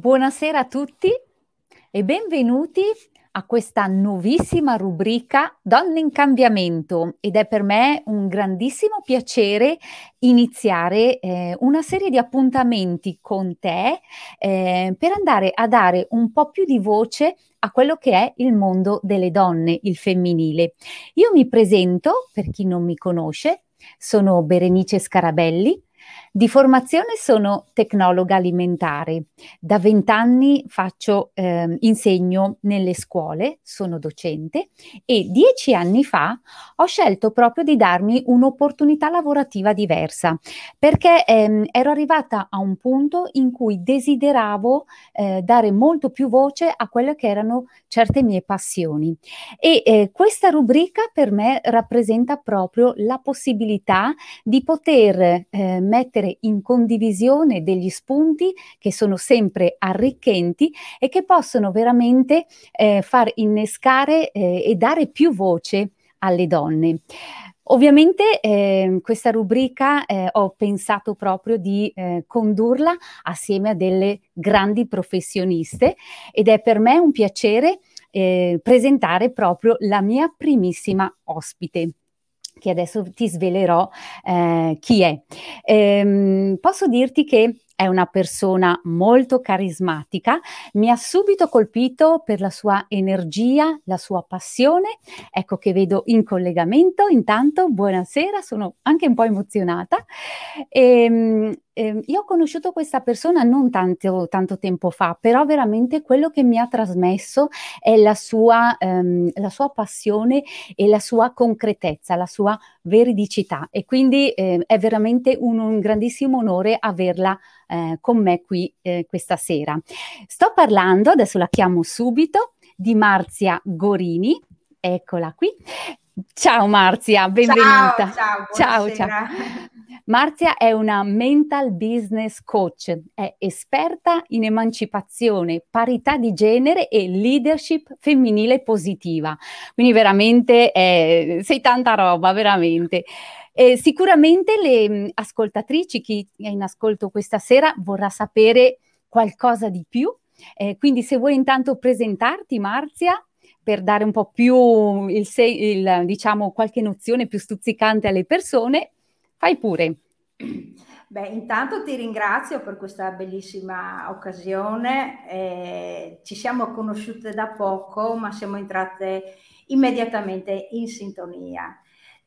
Buonasera a tutti e benvenuti a questa nuovissima rubrica Donne in cambiamento ed è per me un grandissimo piacere iniziare eh, una serie di appuntamenti con te eh, per andare a dare un po' più di voce a quello che è il mondo delle donne, il femminile. Io mi presento, per chi non mi conosce, sono Berenice Scarabelli, di formazione sono tecnologa alimentare. Da vent'anni faccio, eh, insegno nelle scuole, sono docente e dieci anni fa ho scelto proprio di darmi un'opportunità lavorativa diversa perché ehm, ero arrivata a un punto in cui desideravo eh, dare molto più voce a quelle che erano certe mie passioni. E eh, questa rubrica per me rappresenta proprio la possibilità di poter eh, mettere mettere in condivisione degli spunti che sono sempre arricchenti e che possono veramente eh, far innescare eh, e dare più voce alle donne. Ovviamente eh, questa rubrica eh, ho pensato proprio di eh, condurla assieme a delle grandi professioniste ed è per me un piacere eh, presentare proprio la mia primissima ospite che adesso ti svelerò eh, chi è. Ehm, posso dirti che è una persona molto carismatica, mi ha subito colpito per la sua energia, la sua passione. Ecco che vedo in collegamento. Intanto, buonasera, sono anche un po' emozionata. Ehm, eh, io ho conosciuto questa persona non tanto, tanto, tempo fa, però veramente quello che mi ha trasmesso è la sua, ehm, la sua passione e la sua concretezza, la sua veridicità e quindi eh, è veramente un, un, grandissimo onore averla eh, con me qui eh, questa sera. Sto parlando, adesso la chiamo subito, di Marzia Gorini, eccola qui. Ciao Marzia, benvenuta. Ciao, ciao, ciao. ciao. Marzia è una mental business coach, è esperta in emancipazione, parità di genere e leadership femminile positiva. Quindi veramente eh, sei tanta roba, veramente. Eh, sicuramente le mm, ascoltatrici, chi è in ascolto questa sera, vorrà sapere qualcosa di più. Eh, quindi se vuoi intanto presentarti, Marzia, per dare un po' più il, il, diciamo, qualche nozione più stuzzicante alle persone, Fai pure. Beh, intanto ti ringrazio per questa bellissima occasione. Eh, ci siamo conosciute da poco, ma siamo entrate immediatamente in sintonia.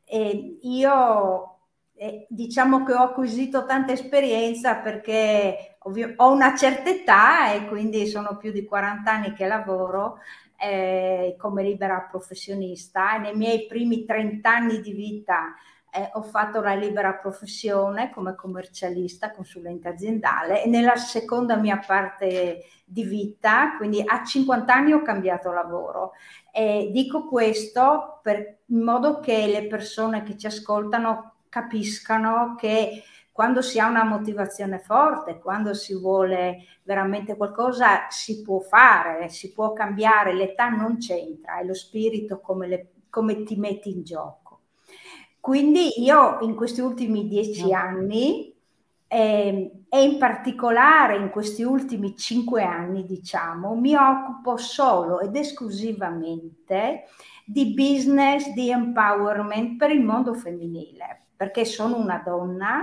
E io eh, diciamo che ho acquisito tanta esperienza perché ovvio, ho una certa età e quindi sono più di 40 anni che lavoro eh, come libera professionista e nei miei primi 30 anni di vita eh, ho fatto la libera professione come commercialista, consulente aziendale e nella seconda mia parte di vita, quindi a 50 anni ho cambiato lavoro. E dico questo per, in modo che le persone che ci ascoltano capiscano che quando si ha una motivazione forte, quando si vuole veramente qualcosa, si può fare, si può cambiare, l'età non c'entra, è lo spirito come, le, come ti metti in gioco. Quindi io in questi ultimi dieci no. anni eh, e in particolare in questi ultimi cinque anni, diciamo, mi occupo solo ed esclusivamente di business, di empowerment per il mondo femminile, perché sono una donna,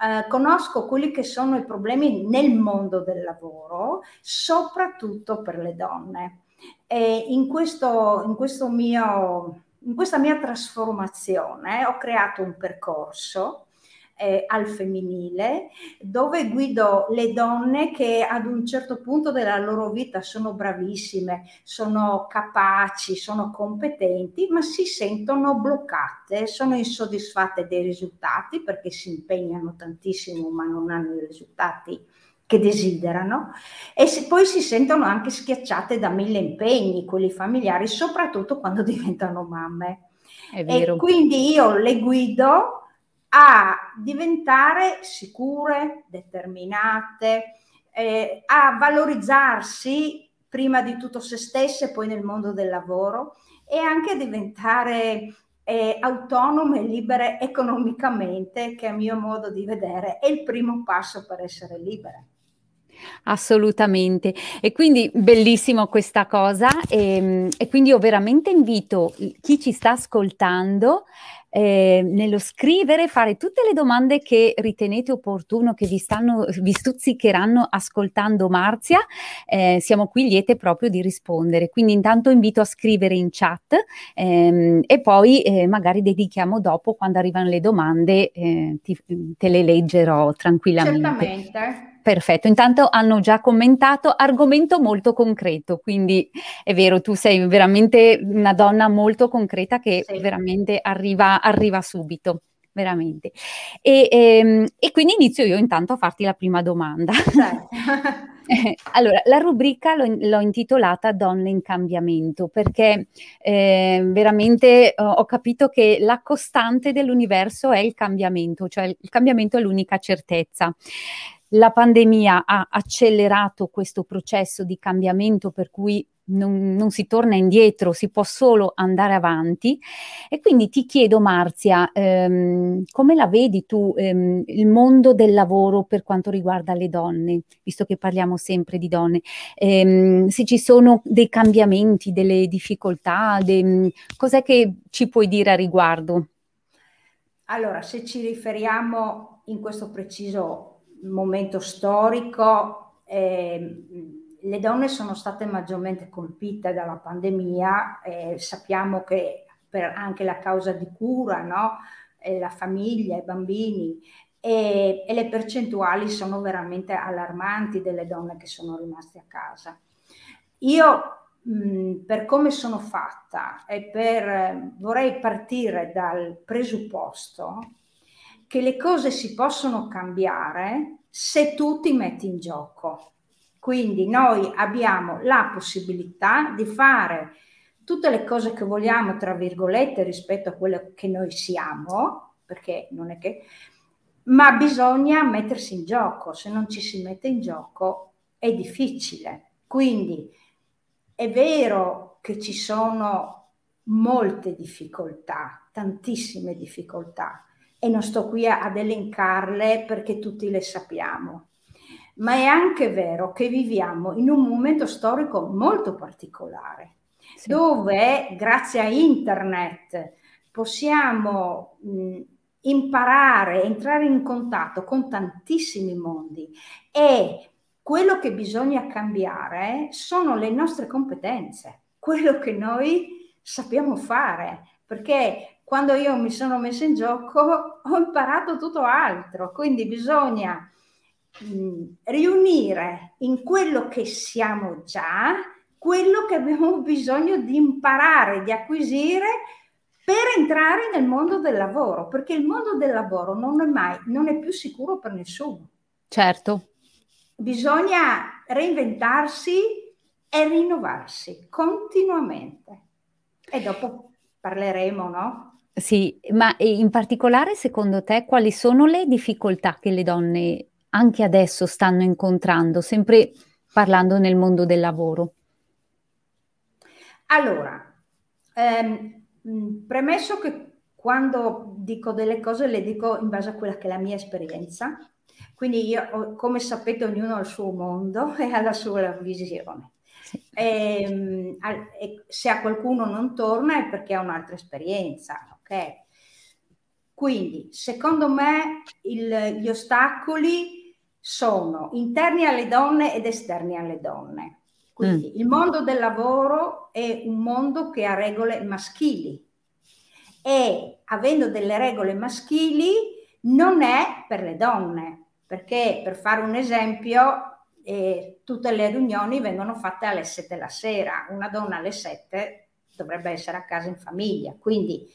eh, conosco quelli che sono i problemi nel mondo del lavoro, soprattutto per le donne. E in questo, in questo mio in questa mia trasformazione ho creato un percorso eh, al femminile dove guido le donne che ad un certo punto della loro vita sono bravissime, sono capaci, sono competenti, ma si sentono bloccate, sono insoddisfatte dei risultati perché si impegnano tantissimo ma non hanno i risultati che desiderano e se, poi si sentono anche schiacciate da mille impegni, quelli familiari, soprattutto quando diventano mamme. E quindi io le guido a diventare sicure, determinate, eh, a valorizzarsi prima di tutto se stesse poi nel mondo del lavoro e anche a diventare eh, autonome e libere economicamente, che a mio modo di vedere è il primo passo per essere libere. Assolutamente. E quindi bellissimo questa cosa e, ehm, e quindi io veramente invito chi ci sta ascoltando eh, nello scrivere, fare tutte le domande che ritenete opportuno, che vi, stanno, vi stuzzicheranno ascoltando Marzia. Eh, siamo qui liete proprio di rispondere. Quindi intanto invito a scrivere in chat ehm, e poi eh, magari dedichiamo dopo, quando arrivano le domande, eh, ti, te le leggerò tranquillamente. Certamente. Perfetto, intanto hanno già commentato argomento molto concreto, quindi è vero, tu sei veramente una donna molto concreta che sì. veramente arriva, arriva subito veramente. E, ehm, e, quindi inizio io intanto a farti la prima domanda. Certo. allora, la rubrica l'ho, l'ho, intitolata Donne in cambiamento perché eh, veramente ho, ho capito che la costante dell'universo è il cambiamento, cioè il cambiamento è l'unica certezza. La pandemia ha accelerato questo processo di cambiamento per cui non, non, si torna indietro, si può solo andare avanti. E quindi ti chiedo, Marzia, ehm, come la vedi tu ehm, il mondo del lavoro per quanto riguarda le donne, visto che parliamo sempre di donne? Ehm, se ci sono dei cambiamenti, delle difficoltà, de, cos'è che ci puoi dire a riguardo? Allora, se ci riferiamo in questo preciso momento storico, eh, le donne sono state maggiormente colpite dalla pandemia, eh, sappiamo che per anche la causa di cura, no? eh, la famiglia, i bambini, e, e, le percentuali sono veramente allarmanti delle donne che sono rimaste a casa. Io, mh, per come sono fatta e per, vorrei partire dal presupposto che le cose si possono cambiare se tu ti metti in gioco. Quindi noi abbiamo la possibilità di fare tutte le cose che vogliamo, tra virgolette, rispetto a quello che noi siamo, perché non è che... Ma bisogna mettersi in gioco, se non ci si mette in gioco è difficile. Quindi è vero che ci sono molte difficoltà, tantissime difficoltà, e non sto qui ad elencarle perché tutti le sappiamo. Ma è anche vero che viviamo in un momento storico molto particolare, sì. dove grazie a internet possiamo mh, imparare, entrare in contatto con tantissimi mondi e quello che bisogna cambiare sono le nostre competenze, quello che noi sappiamo fare, perché quando io mi sono messa in gioco ho imparato tutto altro, quindi bisogna mh, mm, riunire in quello che siamo già quello che abbiamo bisogno di imparare, di acquisire per entrare nel mondo del lavoro, perché il mondo del lavoro non è mai, non è più sicuro per nessuno. Certo. Bisogna reinventarsi e rinnovarsi continuamente. E dopo parleremo, no? Sì, ma in particolare secondo te quali sono le difficoltà che le donne anche adesso stanno incontrando, sempre parlando nel mondo del lavoro? Allora, ehm, premesso che quando dico delle cose le dico in base a quella che è la mia esperienza, quindi io, come sapete, ognuno ha il suo mondo e ha la sua visione. E, ehm, e se a qualcuno non torna è perché ha un'altra esperienza, ok? Quindi, secondo me, il, gli ostacoli sono interni alle donne ed esterni alle donne. Quindi mm. il mondo del lavoro è un mondo che ha regole maschili e avendo delle regole maschili non è per le donne, perché per fare un esempio e tutte le riunioni vengono fatte alle 7 della sera, una donna alle 7 dovrebbe essere a casa in famiglia, quindi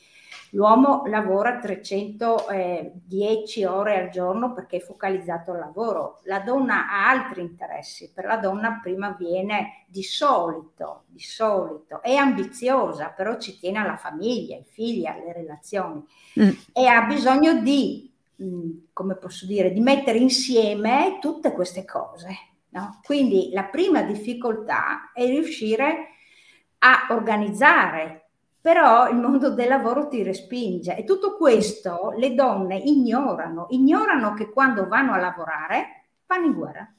l'uomo lavora 310 ore al giorno perché è focalizzato al lavoro, la donna ha altri interessi, per la donna prima viene di solito, di solito, è ambiziosa, però ci tiene alla famiglia, ai figli, alle relazioni mm. e ha bisogno di, mm, come posso dire, di mettere insieme tutte queste cose No? Quindi la prima difficoltà è riuscire a organizzare, però il mondo del lavoro ti respinge e tutto questo le donne ignorano, ignorano che quando vanno a lavorare vanno in guerra.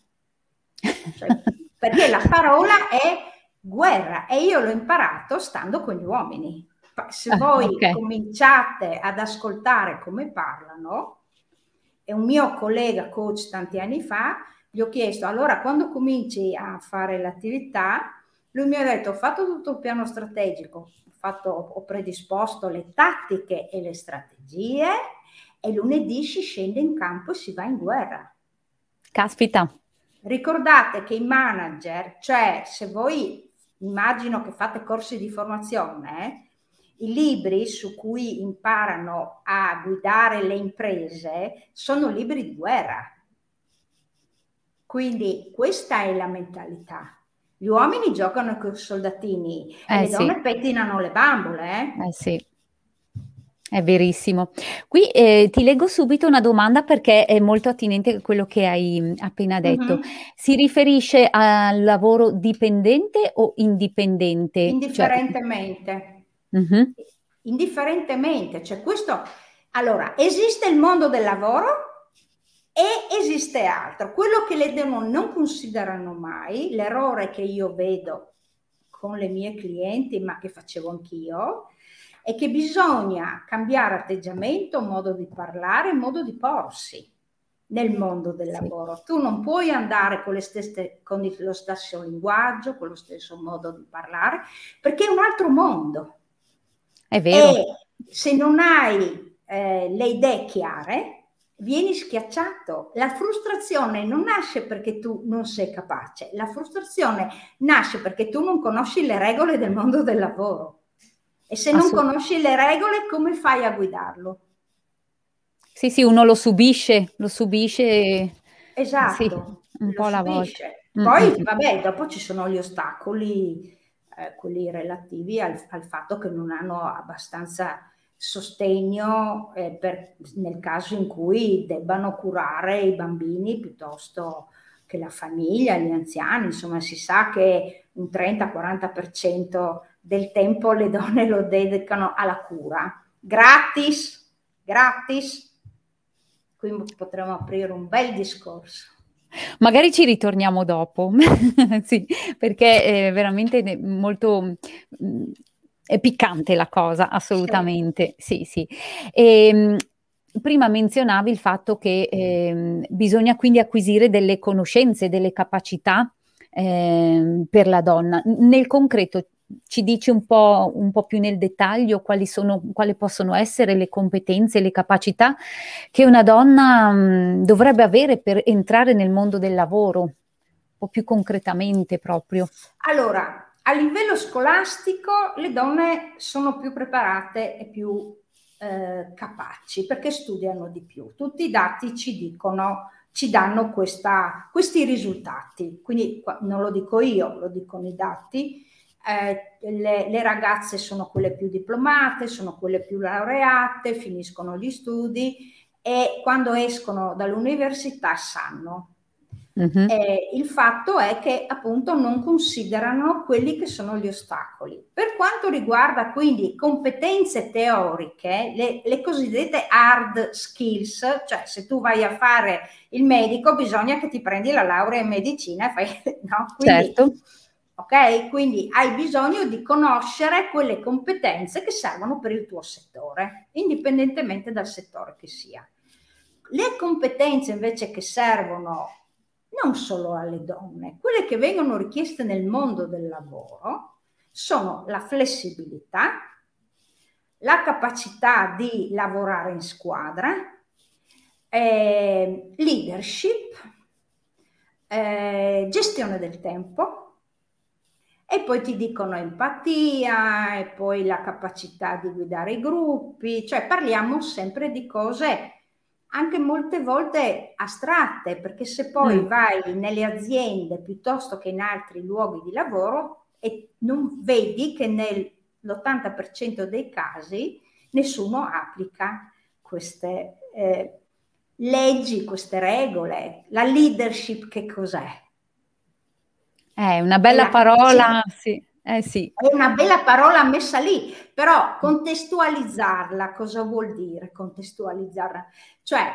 cioè, perché la parola è guerra e io l'ho imparato stando con gli uomini. Se ah, voi okay. cominciate ad ascoltare come parlano, e un mio collega coach tanti anni fa, gli ho chiesto, allora quando cominci a fare l'attività, lui mi ha detto, ho fatto tutto il piano strategico, fatto, ho predisposto le tattiche e le strategie e lunedì si scende in campo e si va in guerra. Caspita. Ricordate che i manager, cioè se voi immagino che fate corsi di formazione, eh, i libri su cui imparano a guidare le imprese sono libri di guerra. Quindi questa è la mentalità. Gli uomini giocano con i soldatini eh, e le sì. donne pettinano le bambole. Eh, eh sì. È verissimo. Qui eh, ti leggo subito una domanda perché è molto attinente a quello che hai mm, appena detto. Mm-hmm. Si riferisce al lavoro dipendente o indipendente? Cioè Indifferentemente. Cioè... Mm-hmm. Indifferentemente, cioè questo... Allora, esiste il mondo del lavoro e esiste altro. Quello che le donne non considerano mai, l'errore che io vedo con le mie clienti, ma che facevo anch'io, è che bisogna cambiare atteggiamento, modo di parlare, modo di porsi nel mondo del sì. lavoro. Tu non puoi andare con, stesse, con, lo stesso linguaggio, con lo stesso modo di parlare, perché è un altro mondo. È vero. E se non hai eh, le idee chiare, vieni schiacciato. La frustrazione non nasce perché tu non sei capace, la frustrazione nasce perché tu non conosci le regole del mondo del lavoro. E se non conosci le regole, come fai a guidarlo? Sì, sì, uno lo subisce, lo subisce. Esatto. Sì, un po' alla volta. Poi, mm-hmm. vabbè, dopo ci sono gli ostacoli, eh, quelli relativi al, al, fatto che non hanno abbastanza sostegno eh, per, nel caso in cui debbano curare i bambini piuttosto che la famiglia, gli anziani, insomma si sa che un 30-40% del tempo le donne lo dedicano alla cura. Gratis, gratis. Quindi potremmo aprire un bel discorso. Magari ci ritorniamo dopo, sì, perché è veramente molto mm, è piccante la cosa, assolutamente, sì, sì. sì. Ehm, e, prima menzionavi il fatto che eh, bisogna quindi acquisire delle conoscenze, delle capacità eh, per la donna. Nel concreto ci dici un po', un po', più nel dettaglio quali, sono, quali possono essere le competenze, le capacità che una donna mh, dovrebbe avere per entrare nel mondo del lavoro, un po' più concretamente proprio? Allora, a livello scolastico le donne sono più preparate e più eh, capaci perché studiano di più. Tutti i dati ci dicono ci danno questa, questi risultati. Quindi non lo dico io, lo dicono i dati eh, le, le, ragazze sono quelle più diplomate, sono quelle più laureate, finiscono gli studi e quando escono dall'università sanno. Uh-huh. Eh, il fatto è che appunto non considerano quelli che sono gli ostacoli. Per quanto riguarda quindi competenze teoriche, le, le cosiddette hard skills, cioè se tu vai a fare il medico bisogna che ti prendi la laurea in medicina, fai, no? Quindi, certo Ok? Quindi hai bisogno di conoscere quelle competenze che servono per il tuo settore, indipendentemente dal settore che sia. Le competenze invece che servono non solo alle donne, quelle che vengono richieste nel mondo del lavoro sono la flessibilità, la capacità di lavorare in squadra, eh, leadership, eh, gestione del tempo, e poi ti dicono empatia e poi la capacità di guidare i gruppi, cioè parliamo sempre di cose anche molte volte astratte, perché se poi mm. vai nelle aziende piuttosto che in altri luoghi di lavoro e non vedi che nell'80% dei casi nessuno applica queste eh, leggi, queste regole. La leadership che cos'è? È una bella parola, sì. Eh sì. È una bella parola messa lì, però contestualizzarla, cosa vuol dire contestualizzarla? Cioè,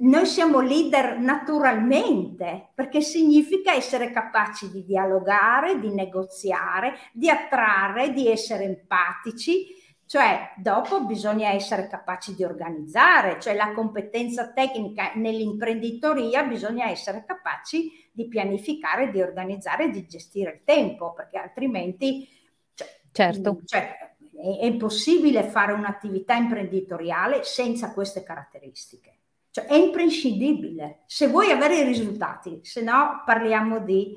noi siamo leader naturalmente, perché significa essere capaci di dialogare, di negoziare, di attrarre, di essere empatici, cioè dopo bisogna essere capaci di organizzare, cioè la competenza tecnica nell'imprenditoria bisogna essere capaci di pianificare, di organizzare, di gestire il tempo, perché altrimenti cioè, certo. cioè, è, è impossibile fare un'attività imprenditoriale senza queste caratteristiche. Cioè, è imprescindibile se vuoi avere i risultati, se no parliamo di,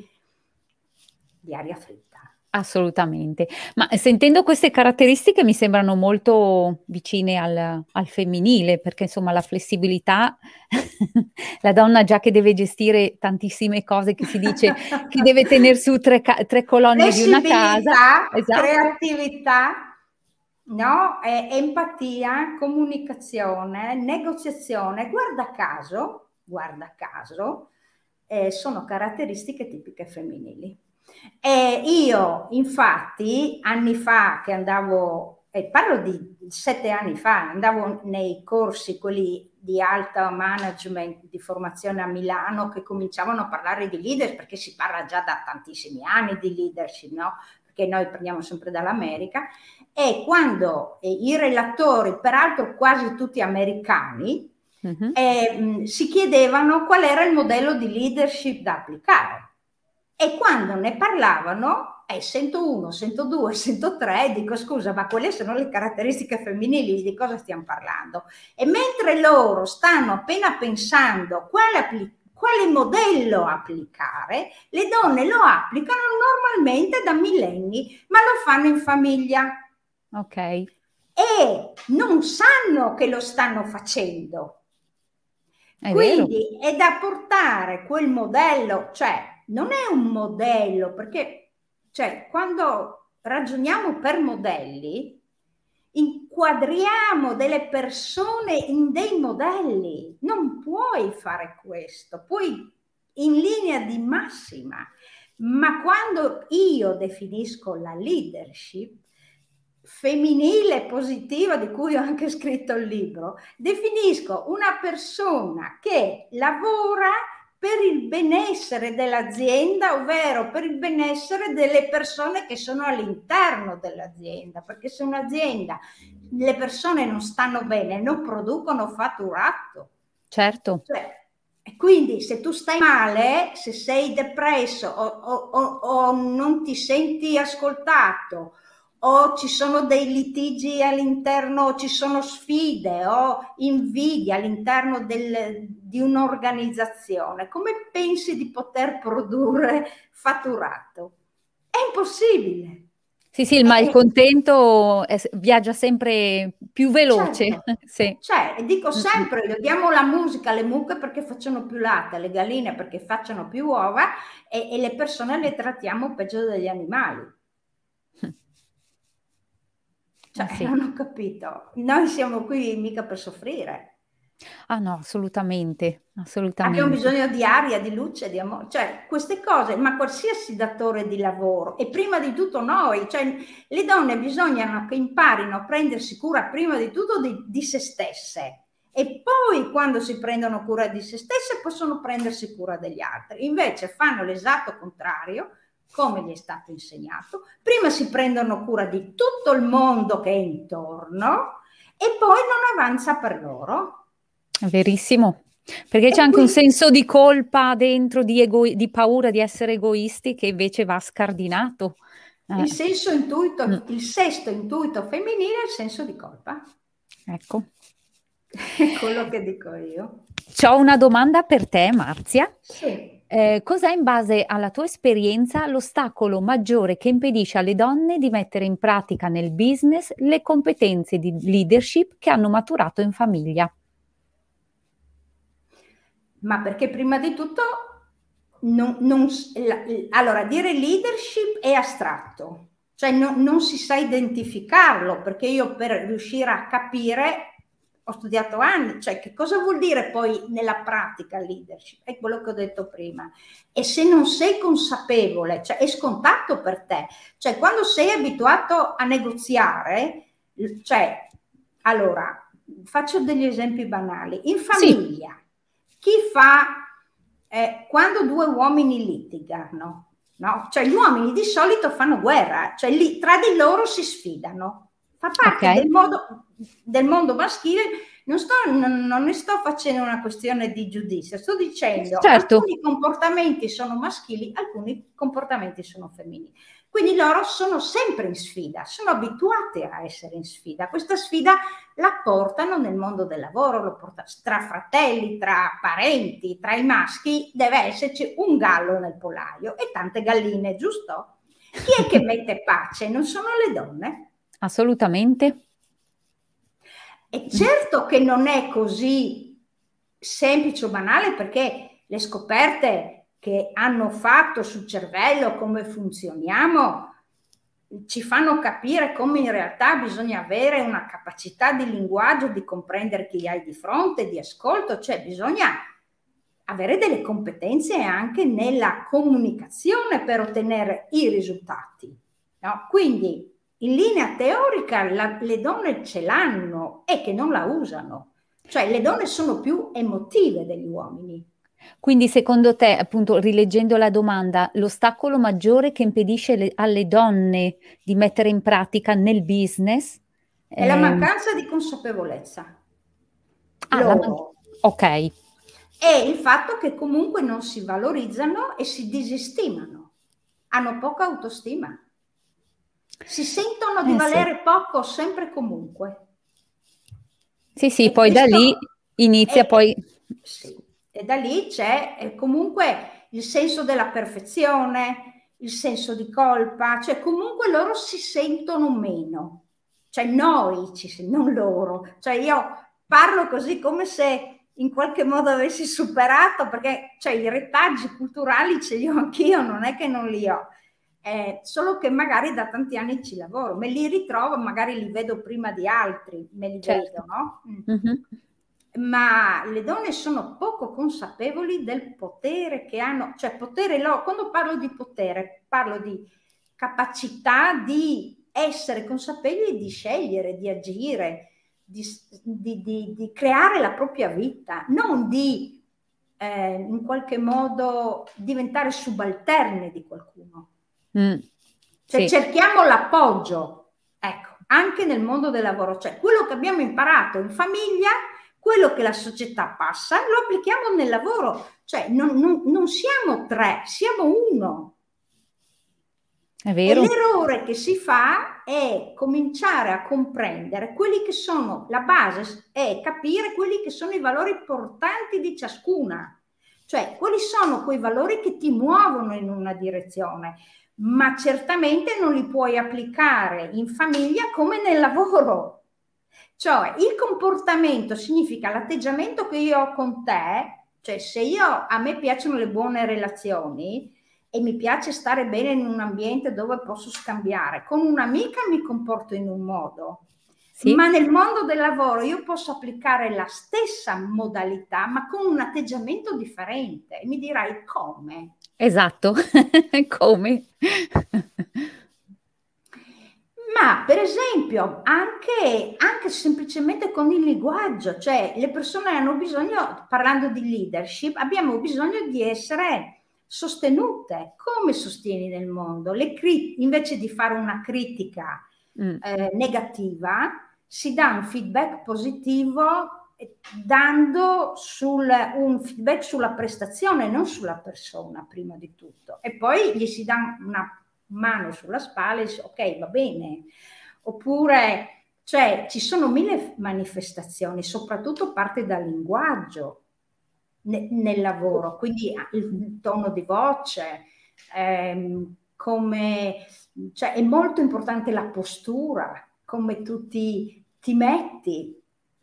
di aria fritta. Assolutamente, ma sentendo queste caratteristiche mi sembrano molto vicine al, al femminile, perché insomma la flessibilità, la donna già che deve gestire tantissime cose, che si dice che deve tenere su tre, tre colonne di una casa, esatto. creatività, no? È empatia, comunicazione, negoziazione, guarda caso, guarda caso, eh, sono caratteristiche tipiche femminili. E io, infatti, anni fa che andavo, e parlo di sette anni fa, andavo nei corsi, quelli di alta management di formazione a Milano, che cominciavano a parlare di leadership, perché si parla già da tantissimi anni di leadership, no? Perché noi prendiamo sempre dall'America, e quando eh, i relatori, peraltro quasi tutti americani, uh-huh. eh, si chiedevano qual era il modello di leadership da applicare. E quando ne parlavano, eh, sento uno, sento due, sento tre, dico scusa, ma quelle sono le caratteristiche femminili, di cosa stiamo parlando? E mentre loro stanno appena pensando quale, appli- quale modello applicare, le donne lo applicano normalmente da millenni, ma lo fanno in famiglia. Ok. E non sanno che lo stanno facendo. È Quindi vero. è da portare quel modello, cioè non è un modello, perché cioè, quando ragioniamo per modelli, inquadriamo delle persone in dei modelli. Non puoi fare questo, puoi in linea di massima, ma quando io definisco la leadership, femminile positiva di cui ho anche scritto il libro, definisco una persona che lavora per il benessere dell'azienda, ovvero per il benessere delle persone che sono all'interno dell'azienda, perché se un'azienda le persone non stanno bene, non producono fatturato. Certo. Cioè, quindi se tu stai male, se sei depresso o, o, o, o non ti senti ascoltato, o ci sono dei litigi all'interno, ci sono sfide o invidie all'interno del, di un'organizzazione, come pensi di poter produrre fatturato? È impossibile. Sì, sì, il malcontento viaggia sempre più veloce. Certo. sì. Cioè, dico sempre, diamo la musica alle mucche perché facciano più latte, alle galline perché facciano più uova e, e le persone le trattiamo peggio degli animali. Cioè, sì. non ho capito. Noi siamo qui mica per soffrire. Ah no, assolutamente, assolutamente. Abbiamo bisogno di aria, di luce, di amore, cioè queste cose, ma qualsiasi datore di lavoro e prima di tutto noi, cioè le donne bisogna che imparino a prendersi cura prima di tutto di, di se stesse e poi quando si prendono cura di se stesse possono prendersi cura degli altri. Invece fanno l'esatto contrario, come gli è stato insegnato, prima si prendono cura di tutto il mondo che è intorno e poi non avanza per loro. Verissimo. Perché c'è anche un senso di colpa dentro, di, ego- di, paura di essere egoisti che invece va scardinato. Eh. Il senso intuito, mm. il sesto intuito femminile è il senso di colpa. Ecco. È quello che dico io. Ho una domanda per te, Marzia. Sì. Eh, cos'è in base alla tua esperienza l'ostacolo maggiore che impedisce alle donne di mettere in pratica nel business le competenze di leadership che hanno maturato in famiglia? Ma perché prima di tutto non, non, la, allora dire leadership è astratto, cioè no, non si sa identificarlo perché io per riuscire a capire ho studiato anni, cioè che cosa vuol dire poi nella pratica leadership? È quello che ho detto prima. E se non sei consapevole, cioè è scontato per te, cioè quando sei abituato a negoziare, cioè allora faccio degli esempi banali. In famiglia, sì. Chi fa eh, quando due uomini litigano? No? Cioè gli uomini di solito fanno guerra, cioè lì, tra di loro si sfidano. Fa parte okay. del, modo, del mondo maschile non, sto, non, non, ne sto facendo una questione di giudizio, sto dicendo certo. alcuni comportamenti sono maschili, alcuni comportamenti sono femminili. Quindi loro sono sempre in sfida, sono abituati a essere in sfida. Questa sfida la portano nel mondo del lavoro, lo portano tra fratelli, tra parenti, tra i maschi, deve esserci un gallo nel polaio e tante galline, giusto? Chi è che mette pace? Non sono le donne? Assolutamente. E certo che non è così semplice o banale perché le scoperte che hanno fatto sul cervello, come funzioniamo, ci fanno capire come in realtà bisogna avere una capacità di linguaggio, di comprendere chi hai di fronte, di ascolto, cioè bisogna avere delle competenze anche nella comunicazione per ottenere i risultati. No? Quindi in linea teorica la, le donne ce l'hanno e che non la usano. Cioè le donne sono più emotive degli uomini. Quindi secondo te, appunto, rileggendo la domanda, l'ostacolo maggiore che impedisce le, alle donne di mettere in pratica nel business è eh... la ehm mancanza di consapevolezza. Ah, man- ok. E il fatto che comunque non si valorizzano e si disestimano, hanno poca autostima. Si sentono di eh, valere sì. poco sempre e comunque. Sì, sì, e poi da lì inizia è, poi... Sì, e da lì c'è comunque il senso della perfezione, il senso di colpa, cioè comunque loro si sentono meno. Cioè noi, ci, non loro. Cioè io parlo così come se in qualche modo avessi superato, perché cioè, i retaggi culturali ce li ho anch'io, non è che non li ho eh, solo che magari da tanti anni ci lavoro, me li ritrovo, magari li vedo prima di altri, me li certo. vedo, no? Mm-hmm. Ma le donne sono poco consapevoli del potere che hanno, cioè potere, quando parlo di potere, parlo di capacità di essere consapevoli di scegliere, di agire, di, di, di, di creare la propria vita, non di eh, in qualche modo diventare subalterne di qualcuno. Mm, cioè sì. cerchiamo l'appoggio, ecco, anche nel mondo del lavoro, cioè quello che abbiamo imparato in famiglia, quello che la società passa, lo applichiamo nel lavoro, cioè non, non, non siamo tre, siamo uno. È vero. E l'errore che si fa è cominciare a comprendere quelli che sono la base, è capire quelli che sono i valori portanti di ciascuna. Cioè, quali sono quei valori che ti muovono in una direzione? ma certamente non li puoi applicare in famiglia come nel lavoro. Cioè, il comportamento significa l'atteggiamento che io ho con te, cioè se io a me piacciono le buone relazioni e mi piace stare bene in un ambiente dove posso scambiare, con un'amica mi comporto in un modo, sì. Ma nel mondo del lavoro io posso applicare la stessa modalità, ma con un atteggiamento differente. Mi dirai come? Esatto, come? Ma per esempio anche, anche, semplicemente con il linguaggio, cioè le persone hanno bisogno, parlando di leadership, abbiamo bisogno di essere sostenute. Come sostieni nel mondo? Le crit- invece di fare una critica mm. eh, negativa, si dà un feedback positivo eh, dando sul, un feedback sulla prestazione, non sulla persona prima di tutto. E poi gli si dà una mano sulla spalla e dice ok, va bene. Oppure, cioè, ci sono mille manifestazioni, soprattutto parte dal linguaggio ne, nel lavoro, quindi il tono di voce, ehm, come, cioè, è molto importante la postura, come tu ti, ti metti.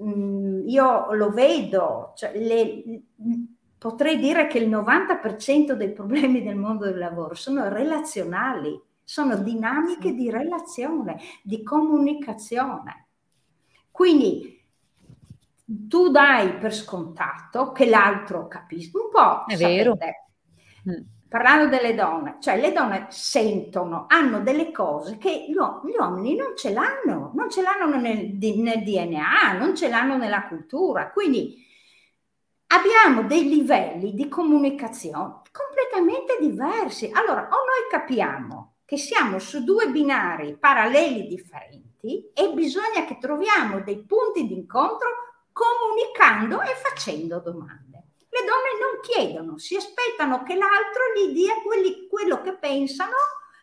Mm, io lo vedo, cioè le, potrei dire che il 90% dei problemi del mondo del lavoro sono relazionali, sono dinamiche di relazione, di comunicazione. Quindi tu dai per scontato che l'altro capisca un po'. È sapete, vero. Mm parlando delle donne, cioè le donne sentono, hanno delle cose che gli, uomini non ce l'hanno, non ce l'hanno nel, nel DNA, non ce l'hanno nella cultura. Quindi abbiamo dei livelli di comunicazione completamente diversi. Allora, o noi capiamo che siamo su due binari paralleli differenti e bisogna che troviamo dei punti di incontro comunicando e facendo domande. Le donne non chiedono, si aspettano che l'altro gli dia quelli, quello che pensano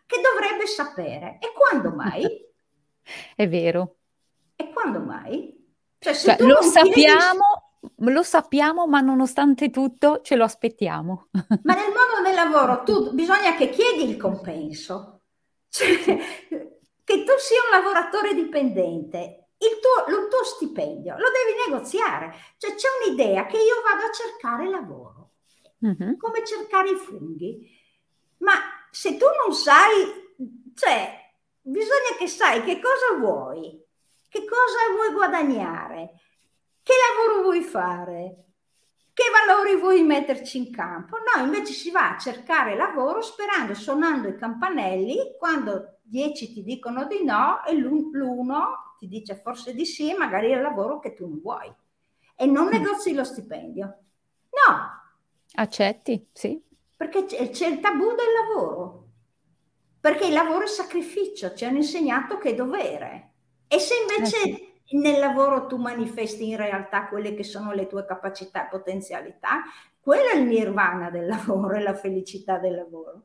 che dovrebbe sapere. E quando mai? È vero. E quando mai? Cioè, cioè, lo sappiamo. Lo sappiamo, ma nonostante tutto ce lo aspettiamo. Ma nel mondo del lavoro tu bisogna che chiedi il compenso. Cioè, che tu sia un lavoratore dipendente il tuo, il tuo stipendio lo devi negoziare. Cioè c'è un'idea che io vado a cercare lavoro, mm-hmm. come cercare i funghi. Ma se tu non sai, cioè bisogna che sai che cosa vuoi, che cosa vuoi guadagnare, che lavoro vuoi fare, che valori vuoi metterci in campo. No, invece si va a cercare lavoro sperando, suonando i campanelli, quando dieci ti dicono di no e l'uno ti dice forse di sì magari è il lavoro che tu non vuoi. E non mm. negozi lo stipendio. No. Accetti, sì. Perché c'è, c'è il tabù del lavoro. Perché il lavoro è sacrificio, ci hanno insegnato che è dovere. E se invece eh sì. Nel lavoro tu manifesti in realtà quelle che sono le tue capacità e potenzialità, quello è il nirvana del lavoro, è la felicità del lavoro.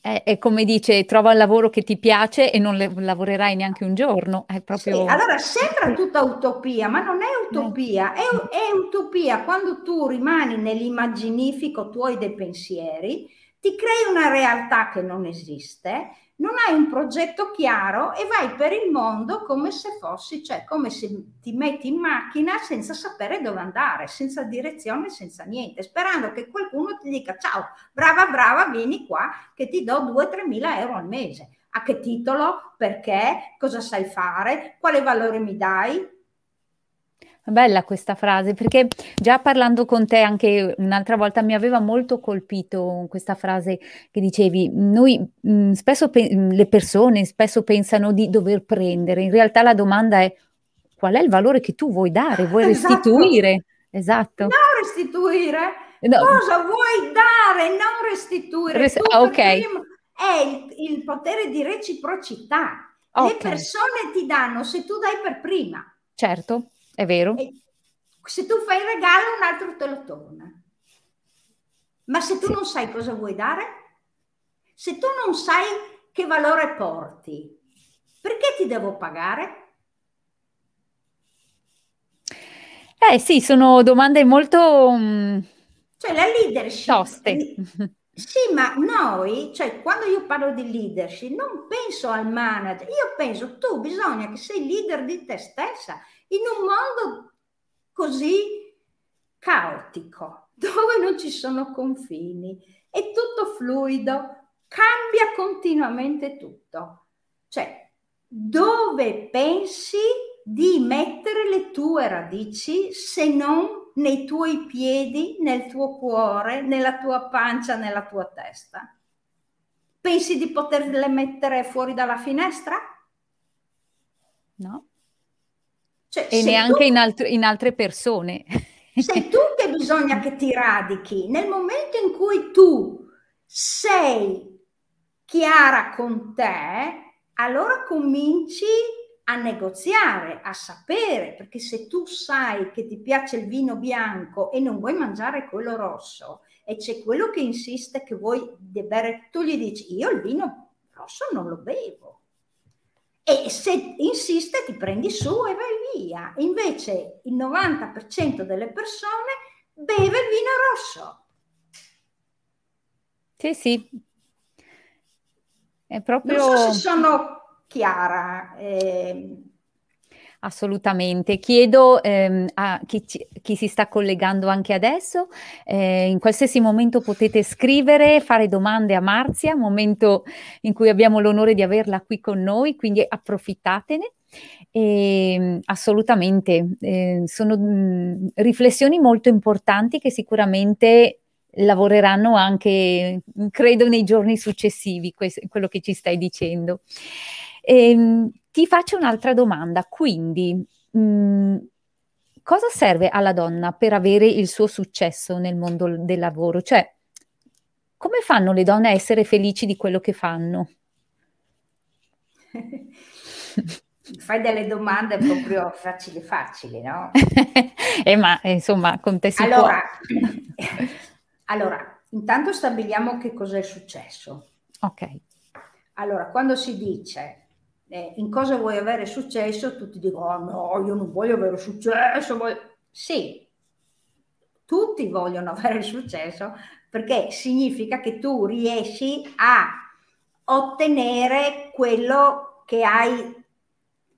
È, è, come dice, trova il lavoro che ti piace e non le, lavorerai neanche un giorno. È proprio... Sì, allora sembra tutta utopia, ma non è utopia, è, è utopia quando tu rimani nell'immaginifico tuoi dei pensieri, ti crei una realtà che non esiste non hai un progetto chiaro e vai per il mondo come se fossi, cioè come se ti metti in macchina senza sapere dove andare, senza direzione, senza niente, sperando che qualcuno ti dica ciao, brava, brava, vieni qua che ti do 2-3 mila euro al mese. A che titolo? Perché? Cosa sai fare? Quale valore mi dai? Bella questa frase, perché già parlando con te anche un'altra volta mi aveva molto colpito questa frase che dicevi, noi mh, mm, spesso pe- mm, le persone spesso pensano di dover prendere, in realtà la domanda è qual è il valore che tu vuoi dare, vuoi esatto. restituire? Esatto. Non restituire, no. cosa vuoi dare, non restituire. Res- tu ah, ok. È il, il, potere di reciprocità. Okay. Le persone ti danno se tu dai per prima. Certo. È vero. E se tu fai il regalo, un altro te lo torna. Ma se tu sì. non sai cosa vuoi dare, se tu non sai che valore porti, perché ti devo pagare? Eh sì, sono domande molto... Um, cioè la leadership... Toste. Sì, ma noi, cioè quando io parlo di leadership, non penso al manager, io penso tu bisogna che sei leader di te stessa in un mondo così caotico, dove non ci sono confini, è tutto fluido, cambia continuamente tutto. Cioè, dove pensi di mettere le tue radici se non nei tuoi piedi, nel tuo cuore, nella tua pancia, nella tua testa? Pensi di poterle mettere fuori dalla finestra? No. Cioè, e neanche tu, in, alt- in altre persone. Sei tu che bisogna che ti radichi. Nel momento in cui tu sei chiara con te, allora cominci a negoziare, a sapere, perché se tu sai che ti piace il vino bianco e non vuoi mangiare quello rosso e c'è quello che insiste che vuoi bere, tu gli dici io il vino rosso non lo bevo e se insiste ti prendi su e vai via. Invece il 90% delle persone beve il vino rosso. Sì, sì. È proprio... Non so se sono chiara. Eh, Assolutamente. Chiedo ehm, a chi, ci, chi, si sta collegando anche adesso, eh, in qualsiasi momento potete scrivere, fare domande a Marzia, momento in cui abbiamo l'onore di averla qui con noi, quindi approfittatene. E, ehm, assolutamente, eh, sono mh, riflessioni molto importanti che sicuramente lavoreranno anche, credo, nei giorni successivi, questo, quello che ci stai dicendo. Ehm, ti faccio un'altra domanda, quindi mh, mm, cosa serve alla donna per avere il suo successo nel mondo del lavoro? Cioè, come fanno le donne a essere felici di quello che fanno? Fai delle domande proprio facili facili, no? eh, ma insomma, con te si allora, allora, intanto stabiliamo che cos'è successo. Ok. Allora, quando si dice eh, in cosa vuoi avere successo, tutti dicono oh, no, io non voglio avere successo. Voglio... Sì, tutti vogliono avere successo perché significa che tu riesci a ottenere quello che hai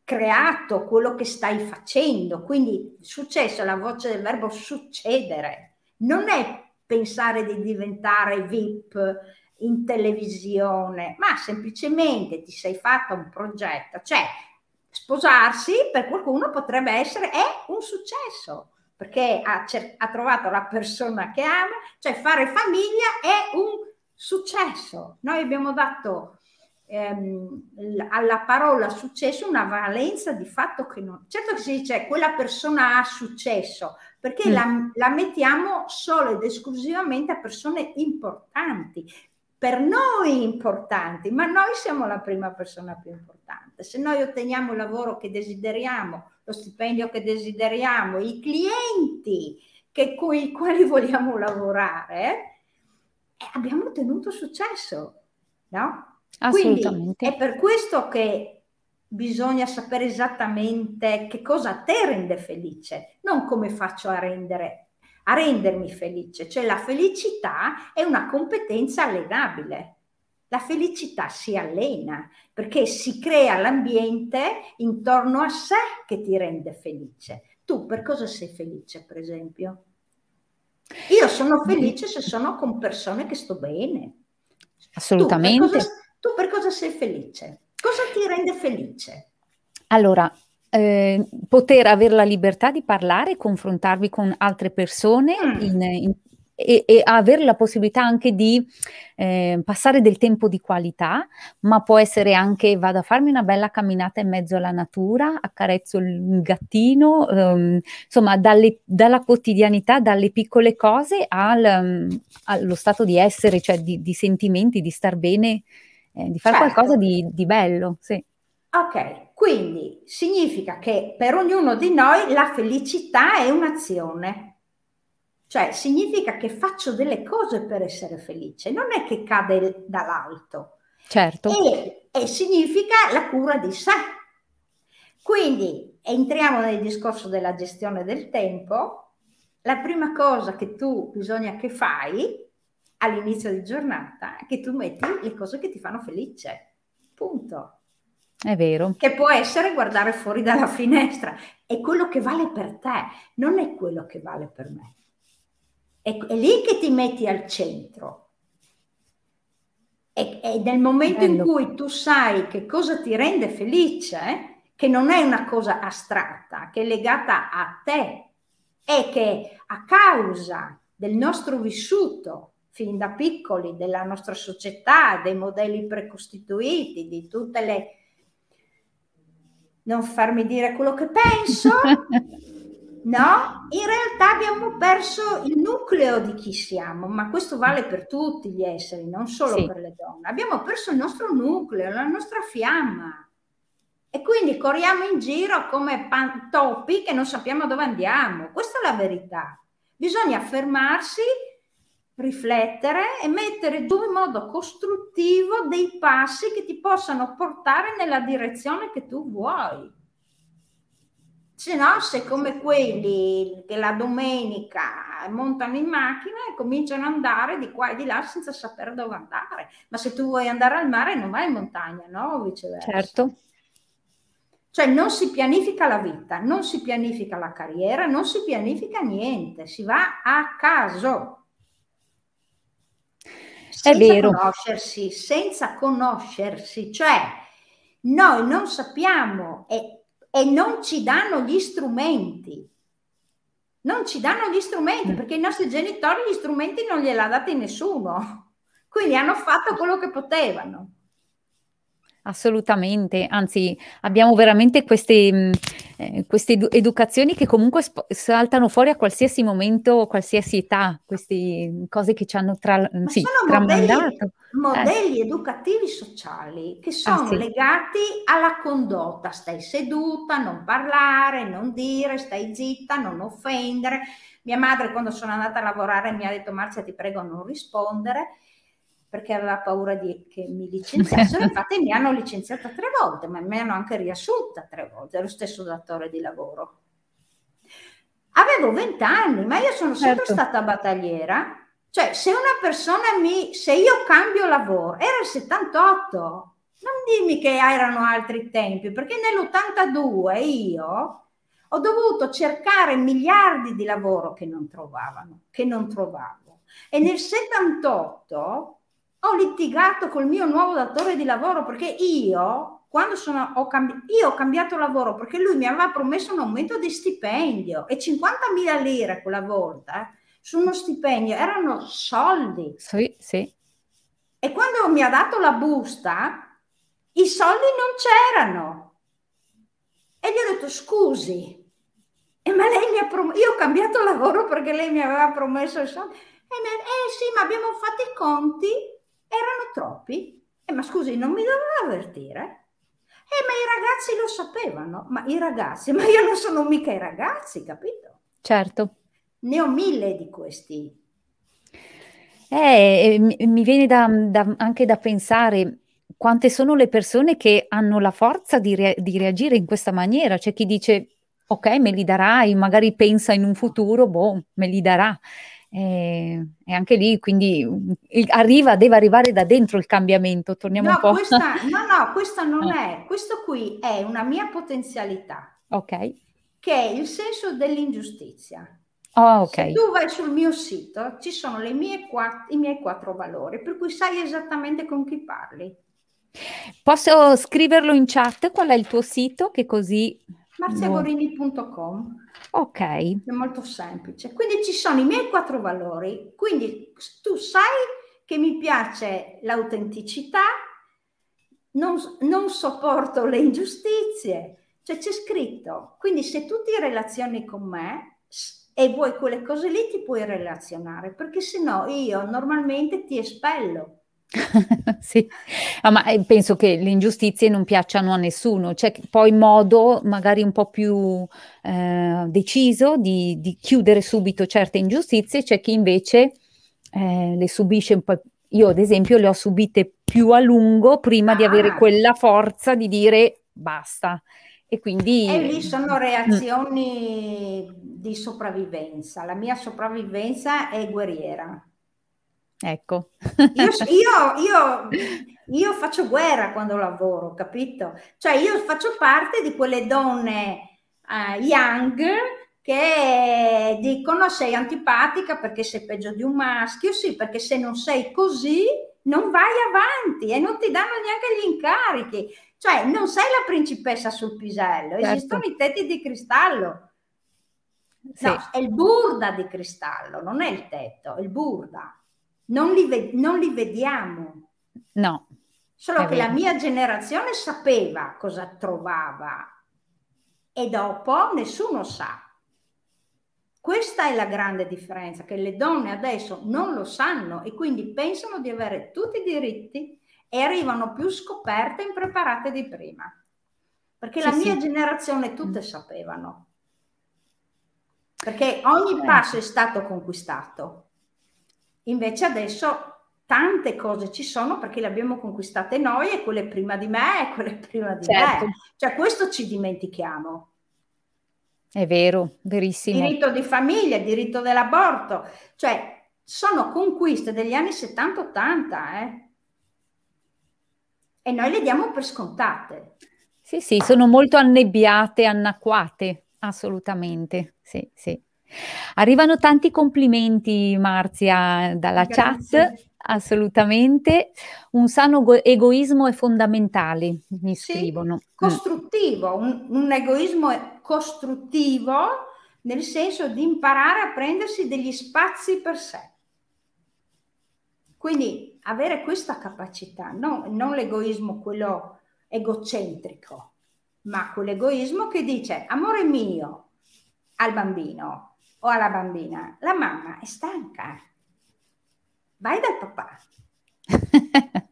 creato, quello che stai facendo. Quindi successo è la voce del verbo succedere. Non è pensare di diventare VIP in televisione, ma semplicemente ti sei fatto un progetto. Cioè, sposarsi per qualcuno potrebbe essere, è un successo, perché ha, ha trovato la persona che ama, cioè fare famiglia è un successo. Noi abbiamo dato ehm, alla parola successo una valenza di fatto che non... Certo che si dice quella persona ha successo, perché mm. la, la mettiamo solo ed esclusivamente a persone importanti, per noi importanti, ma noi siamo la prima persona più importante. Se noi otteniamo il lavoro che desideriamo, lo stipendio che desideriamo, i clienti che, con i quali vogliamo lavorare, eh, abbiamo ottenuto successo, no? Assolutamente. Quindi è per questo che bisogna sapere esattamente che cosa te rende felice, non come faccio a rendere a rendermi felice, cioè la felicità è una competenza allenabile. La felicità si allena perché si crea l'ambiente intorno a sé che ti rende felice. Tu per cosa sei felice, per esempio? Io sono felice se sono con persone che sto bene. Assolutamente. Tu per cosa, tu per cosa sei felice? Cosa ti rende felice? Allora, eh, poter avere la libertà di parlare, confrontarvi con altre persone mm. in, in, e, e, avere la possibilità anche di eh, passare del tempo di qualità, ma può essere anche vado a farmi una bella camminata in mezzo alla natura, accarezzo il gattino, ehm, insomma dalle, dalla quotidianità, dalle piccole cose al, um, allo stato di essere, cioè di, di sentimenti, di star bene, eh, di fare certo. qualcosa di, di bello. Sì. Ok, quindi significa che per ognuno di noi la felicità è un'azione, cioè significa che faccio delle cose per essere felice, non è che cade dall'alto. Certo. E, e significa la cura di sé. Quindi entriamo nel discorso della gestione del tempo. La prima cosa che tu bisogna che fai all'inizio di giornata è che tu metti le cose che ti fanno felice. Punto. È vero. Che può essere guardare fuori dalla finestra. È quello che vale per te, non è quello che vale per me. È, è lì che ti metti al centro. E, e nel momento Bello. in cui tu sai che cosa ti rende felice, che non è una cosa astratta, che è legata a te e che a causa del nostro vissuto fin da piccoli, della nostra società, dei modelli precostituiti, di tutte le non farmi dire quello che penso, no? In realtà abbiamo perso il nucleo di chi siamo, ma questo vale per tutti gli esseri, non solo sì. per le donne. Abbiamo perso il nostro nucleo, la nostra fiamma. E quindi corriamo in giro come topi che non sappiamo dove andiamo. Questa è la verità. Bisogna fermarsi riflettere e mettere giù in modo costruttivo dei passi che ti possano portare nella direzione che tu vuoi. Se no, sei come quelli che la domenica montano in macchina e cominciano ad andare di qua e di là senza sapere dove andare. Ma se tu vuoi andare al mare non vai in montagna, no? O viceversa. Certo. Cioè non si pianifica la vita, non si pianifica la carriera, non si pianifica niente, si va a caso senza È vero. conoscersi, senza conoscersi, cioè noi non sappiamo e, e non ci danno gli strumenti. non ci danno gli strumenti, mm. perché i nostri genitori gli strumenti non gliel'ha dati nessuno, quindi hanno fatto quello che potevano. Assolutamente, anzi abbiamo veramente queste, mh, eh, queste edu- educazioni che comunque sp- saltano fuori a qualsiasi momento, qualsiasi età, queste cose che ci hanno tra- sì, tramandato. Modelli, modelli eh. educativi sociali che ah, sono ah, sì. legati alla condotta, stai seduta, non parlare, non dire, stai zitta, non offendere. Mia madre quando sono andata a lavorare mi ha detto Marzia ti prego non rispondere perché aveva paura di, che mi licenziassero, infatti mi hanno licenziata tre volte, ma mi hanno anche riassunta tre volte, lo stesso datore di lavoro. Avevo vent'anni, ma io sono sempre certo. stata battagliera, cioè se una persona mi, se io cambio lavoro, era il 78, non dimmi che erano altri tempi, perché nell'82 io ho dovuto cercare miliardi di lavoro che non trovavano, che non trovavo. E nel 78 ho litigato col mio nuovo datore di lavoro perché io, quando sono, ho, cambi- io ho cambiato lavoro perché lui mi aveva promesso un aumento di stipendio e 50.000 lire quella volta eh, su uno stipendio erano soldi. Sì, sì. E quando mi ha dato la busta, i soldi non c'erano. E gli ho detto scusi, e ma lei mi ha promesso, io ho cambiato lavoro perché lei mi aveva promesso i soldi. E mi ha detto, eh sì, ma abbiamo fatto i conti erano troppi. Eh, ma scusi, non mi doveva avvertire? Eh, ma i ragazzi lo sapevano. Ma i ragazzi, ma io non sono mica i ragazzi, capito? Certo. Ne ho mille di questi. Eh, mi viene da, da, anche da pensare quante sono le persone che hanno la forza di, re, di reagire in questa maniera. C'è chi dice, ok, me li darai, magari pensa in un futuro, boh, me li darà. E, e, anche lì, quindi il, arriva, deve arrivare da dentro il cambiamento. Torniamo no, un po'. Questa, no, no, questa non eh. è. Questo qui è una mia potenzialità. Ok. Che è il senso dell'ingiustizia. Oh, ok. Se tu vai sul mio sito, ci sono quattro, i miei quattro valori, per cui sai esattamente con chi parli. Posso scriverlo in chat? Qual è il tuo sito? Che così marziagorini.com. Ok. È molto semplice. Quindi ci sono i miei quattro valori. Quindi tu sai che mi piace l'autenticità, non, non sopporto le ingiustizie. Cioè c'è scritto. Quindi se tu ti relazioni con me e vuoi quelle cose lì ti puoi relazionare, perché se no io normalmente ti espello sì, ah, ma eh, penso che le ingiustizie non piacciono a nessuno, c'è poi modo magari un po' più eh, deciso di, di, chiudere subito certe ingiustizie, c'è chi invece eh, le subisce un po'. Io ad esempio le ho subite più a lungo prima ah. di avere ah. quella forza di dire basta. E quindi... E lì sono reazioni mm. di sopravvivenza. La mia sopravvivenza è guerriera. Ecco. Io, io, io, io, faccio guerra quando lavoro, capito? Cioè io faccio parte di quelle donne uh, young che dicono sei antipatica perché sei peggio di un maschio, sì, perché se non sei così non vai avanti e non ti danno neanche gli incarichi. Cioè non sei la principessa sul pisello, certo. esistono i tetti di cristallo. Sì. No, è il burda di cristallo, non è il tetto, è il burda non li, ve- non li vediamo. No. Solo che vero. la mia generazione sapeva cosa trovava e dopo nessuno sa. Questa è la grande differenza, che le donne adesso non lo sanno e quindi pensano di avere tutti i diritti e arrivano più scoperte e impreparate di prima. Perché sì, la mia sì. generazione tutte mm. sapevano. Perché ogni eh. passo è stato conquistato. Invece adesso tante cose ci sono perché le abbiamo conquistate noi e quelle prima di me e quelle prima di certo. me. Cioè questo ci dimentichiamo. È vero, verissimo. Diritto di famiglia, diritto dell'aborto, cioè sono conquiste degli anni 70-80, eh? E noi le diamo per scontate. Sì, sì, sono molto annebbiate, annacquate, assolutamente. Sì, sì. Arrivano tanti complimenti, Marzia, dalla Grazie. chat. Assolutamente. Un sano egoismo è fondamentale, mi sì, scrivono. Costruttivo, un, un egoismo costruttivo nel senso di imparare a prendersi degli spazi per sé. Quindi avere questa capacità, no, non l'egoismo quello egocentrico, ma quell'egoismo che dice amore mio al bambino o alla bambina, la mamma è stanca, vai dal papà.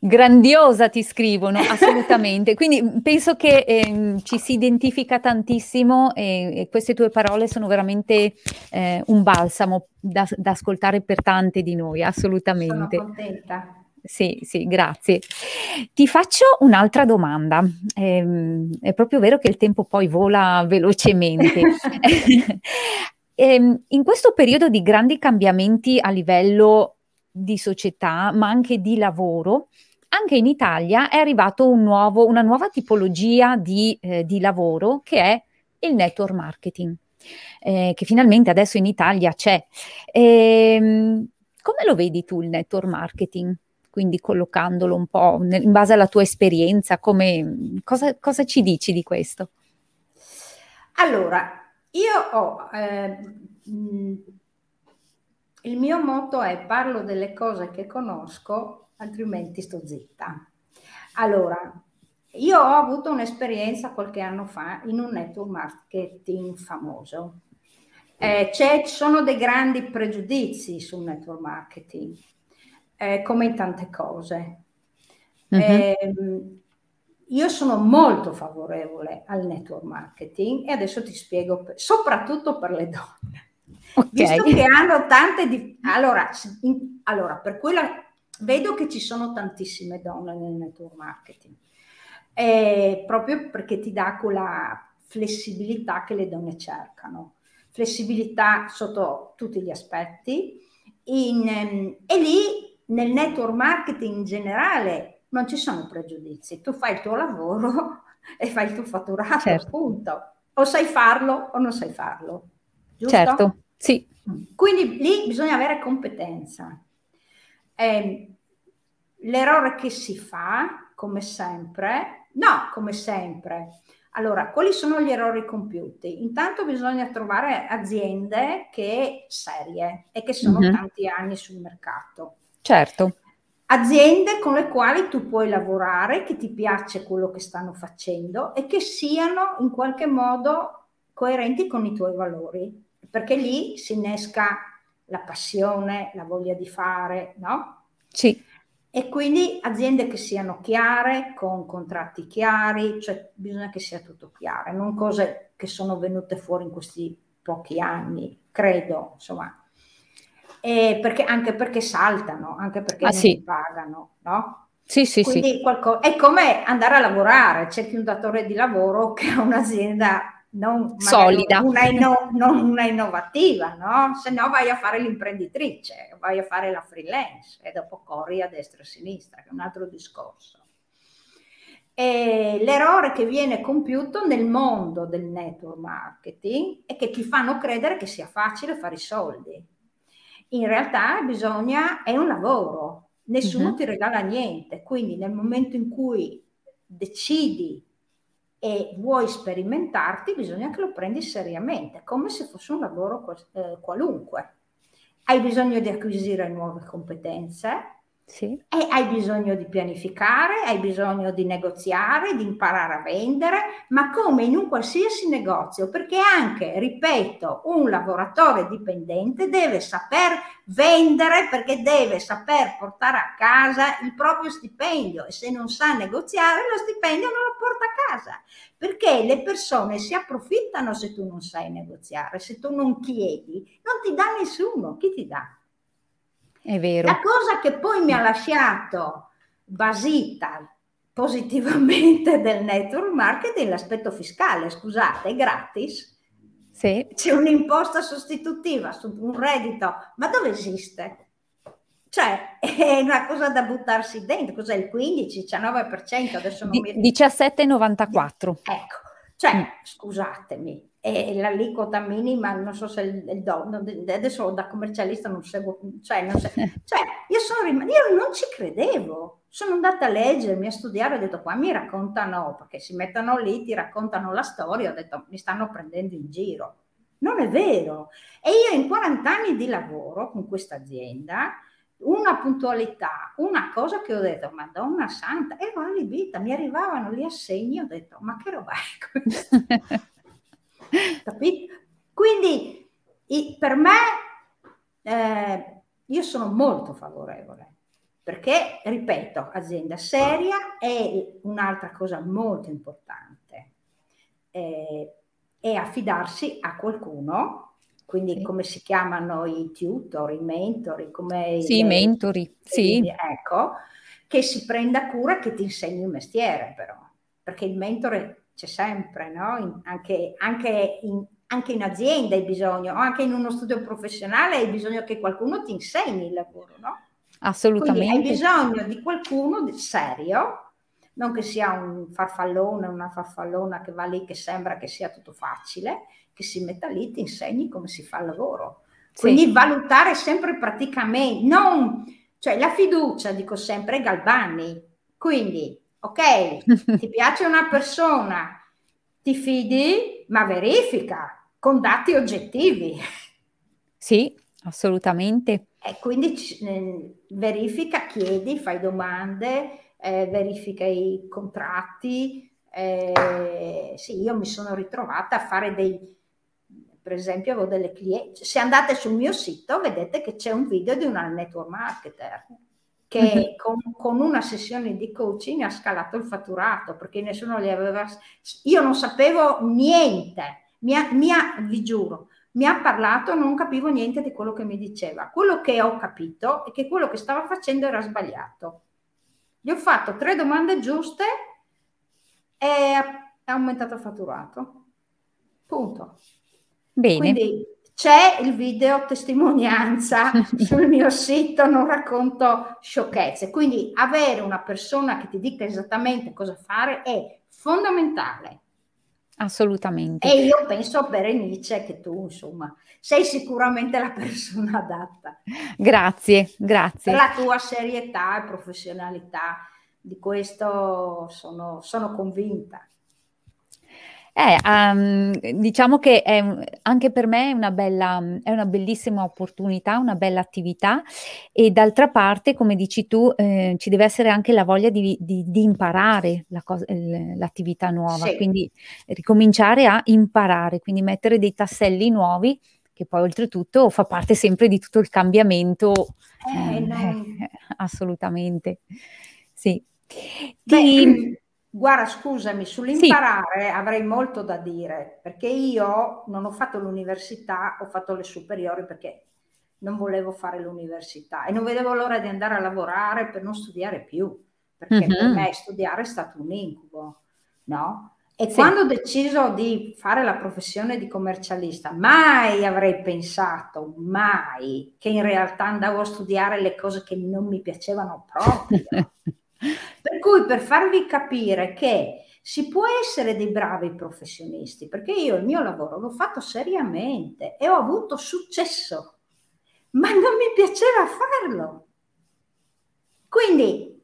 Grandiosa ti scrivono, assolutamente. Quindi penso che eh, ci si identifica tantissimo e, e, queste tue parole sono veramente eh, un balsamo da, da, ascoltare per tante di noi, assolutamente. Sono contenta. Sì, sì, grazie. Ti faccio un'altra domanda. Eh, è proprio vero che il tempo poi vola velocemente. Ehm, in questo periodo di grandi cambiamenti a livello di società, ma anche di lavoro, anche in Italia è arrivato un nuovo, una nuova tipologia di, eh, di, lavoro che è il network marketing, eh, che finalmente adesso in Italia c'è. E, ehm, come lo vedi tu il network marketing? Quindi collocandolo un po' in base alla tua esperienza, come, cosa, cosa ci dici di questo? Allora, io ho... Eh, il mio motto è parlo delle cose che conosco altrimenti sto zitta. Allora, io ho avuto un'esperienza qualche anno fa in un network marketing famoso. Eh, sono dei grandi pregiudizi sul network marketing, eh, come in tante cose. Uh-huh. Eh, io sono molto favorevole al network marketing e adesso ti spiego, soprattutto per le donne. Okay. Visto che hanno tante... Di- allora, in, allora, per quella vedo che ci sono tantissime donne nel network marketing, eh, proprio perché ti dà quella flessibilità che le donne cercano, flessibilità sotto tutti gli aspetti in, ehm, e lì nel network marketing in generale non ci sono pregiudizi, tu fai il tuo lavoro e fai il tuo fatturato, certo. punto. O sai farlo o non sai farlo. Giusto? Certo, sì. Quindi lì bisogna avere competenza. Eh, l'errore che si fa, come sempre, no, come sempre. Allora, quali sono gli errori compiuti? Intanto bisogna trovare aziende che serie e che sono mm-hmm. tanti anni sul mercato. Certo. Aziende con le quali tu puoi lavorare, che ti piace quello che stanno facendo e che siano in qualche modo coerenti con i tuoi valori, perché lì si innesca la passione, la voglia di fare, no? Sì. E quindi aziende che siano chiare, con contratti chiari, cioè bisogna che sia tutto chiaro, non cose che sono venute fuori in questi pochi anni, credo, insomma. E perché, anche perché saltano, anche perché ah, non sì. pagano, no? Sì, sì, Quindi sì. Qualcosa, è come andare a lavorare, cerchi un datore di lavoro che ha un'azienda non solida, una, inno, non una innovativa, no? Se no vai a fare l'imprenditrice, vai a fare la freelance e dopo corri a destra e a sinistra, che è un altro discorso. E l'errore che viene compiuto nel mondo del network marketing è che ti fanno credere che sia facile fare i soldi. In realtà bisogna, è un lavoro, nessuno uh-huh. ti regala niente, quindi nel momento in cui decidi e vuoi sperimentarti, bisogna che lo prendi seriamente, come se fosse un lavoro eh, qualunque. Hai bisogno di acquisire nuove competenze, sì. E hai bisogno di pianificare, hai bisogno di negoziare, di imparare a vendere, ma come in un qualsiasi negozio, perché anche, ripeto, un lavoratore dipendente deve saper vendere perché deve saper portare a casa il proprio stipendio e se non sa negoziare lo stipendio non lo porta a casa, perché le persone si approfittano se tu non sai negoziare, se tu non chiedi, non ti dà nessuno, chi ti dà? È vero. La cosa che poi mi ha lasciato basita positivamente del network marketing è l'aspetto fiscale. Scusate, è gratis. Sì. C'è un'imposta sostitutiva su un reddito, ma dove esiste? Cioè, è una cosa da buttarsi dentro. Cos'è il 15, 19%? Adesso non mi... 17,94. Ecco, cioè, mm. scusatemi, e l'aliquota minima, non so se il, il do, adesso da commercialista non seguo, cioè, non se, cioè io, sono rim- io non ci credevo, sono andata a leggermi, a studiare, ho detto qua mi raccontano, perché si mettono lì, ti raccontano la storia, ho detto mi stanno prendendo in giro. Non è vero. E io in 40 anni di lavoro con questa azienda, una puntualità, una cosa che ho detto, Madonna Santa, ero allibita, mi arrivavano gli assegni, ho detto, ma che roba è questa? Capito? Quindi per me eh, io sono molto favorevole perché, ripeto, azienda seria è un'altra cosa molto importante, eh, è affidarsi a qualcuno quindi sì. come si chiamano i tutor, i mentori, come sì, i mentori, sì. Ecco, che si prenda cura che ti insegni il mestiere però, perché il mentore c'è sempre, no? Anche, anche, in, anche, in, azienda hai bisogno, o anche in uno studio professionale hai bisogno che qualcuno ti insegni il lavoro, no? Assolutamente. Quindi hai bisogno di qualcuno di serio, non che sia un farfallone, una farfallona che va lì che sembra che sia tutto facile, che si metta lì, ti insegni come si fa il lavoro. Quindi sì. valutare sempre praticamente, non, cioè la fiducia, dico sempre, Galbani. Quindi ok, ti piace una persona, ti fidi, ma verifica con dati oggettivi. Sì, assolutamente. E quindi eh, verifica, chiedi, fai domande, eh, verifica i contratti. Eh, sì, io mi sono ritrovata a fare dei, per esempio, avevo delle clienti. Se andate sul mio sito, vedete che c'è un video di una network marketer che con, con, una sessione di coaching ha scalato il fatturato perché nessuno gli aveva... Io non sapevo niente, mi ha, mi ha, vi giuro, mi ha parlato, non capivo niente di quello che mi diceva. Quello che ho capito è che quello che stava facendo era sbagliato. Gli ho fatto tre domande giuste e ha aumentato il fatturato. Punto. Bene. Quindi c'è il video testimonianza sul mio sito, non racconto sciocchezze. Quindi avere una persona che ti dica esattamente cosa fare è fondamentale. Assolutamente. E io penso, Berenice, che tu, insomma, sei sicuramente la persona adatta. Grazie, grazie. Per la tua serietà e professionalità, di questo sono, sono convinta. Eh, um, diciamo che è, anche per me è una, bella, è una bellissima opportunità, una bella attività e d'altra parte, come dici tu, eh, ci deve essere anche la voglia di, di, di imparare la cosa, l'attività nuova, sì. quindi ricominciare a imparare, quindi mettere dei tasselli nuovi che poi oltretutto fa parte sempre di tutto il cambiamento. Eh, eh, no. assolutamente, sì. Beh, Guarda, scusami, sull'imparare sì. avrei molto da dire, perché io non ho fatto l'università, ho fatto le superiori perché non volevo fare l'università e non vedevo l'ora di andare a lavorare per non studiare più, perché mm-hmm. per me studiare è stato un incubo, no? E sì. quando ho deciso di fare la professione di commercialista, mai avrei pensato, mai, che in realtà andavo a studiare le cose che non mi piacevano proprio. Per cui per farvi capire che si può essere dei bravi professionisti, perché io il mio lavoro l'ho fatto seriamente e ho avuto successo, ma non mi piaceva farlo. Quindi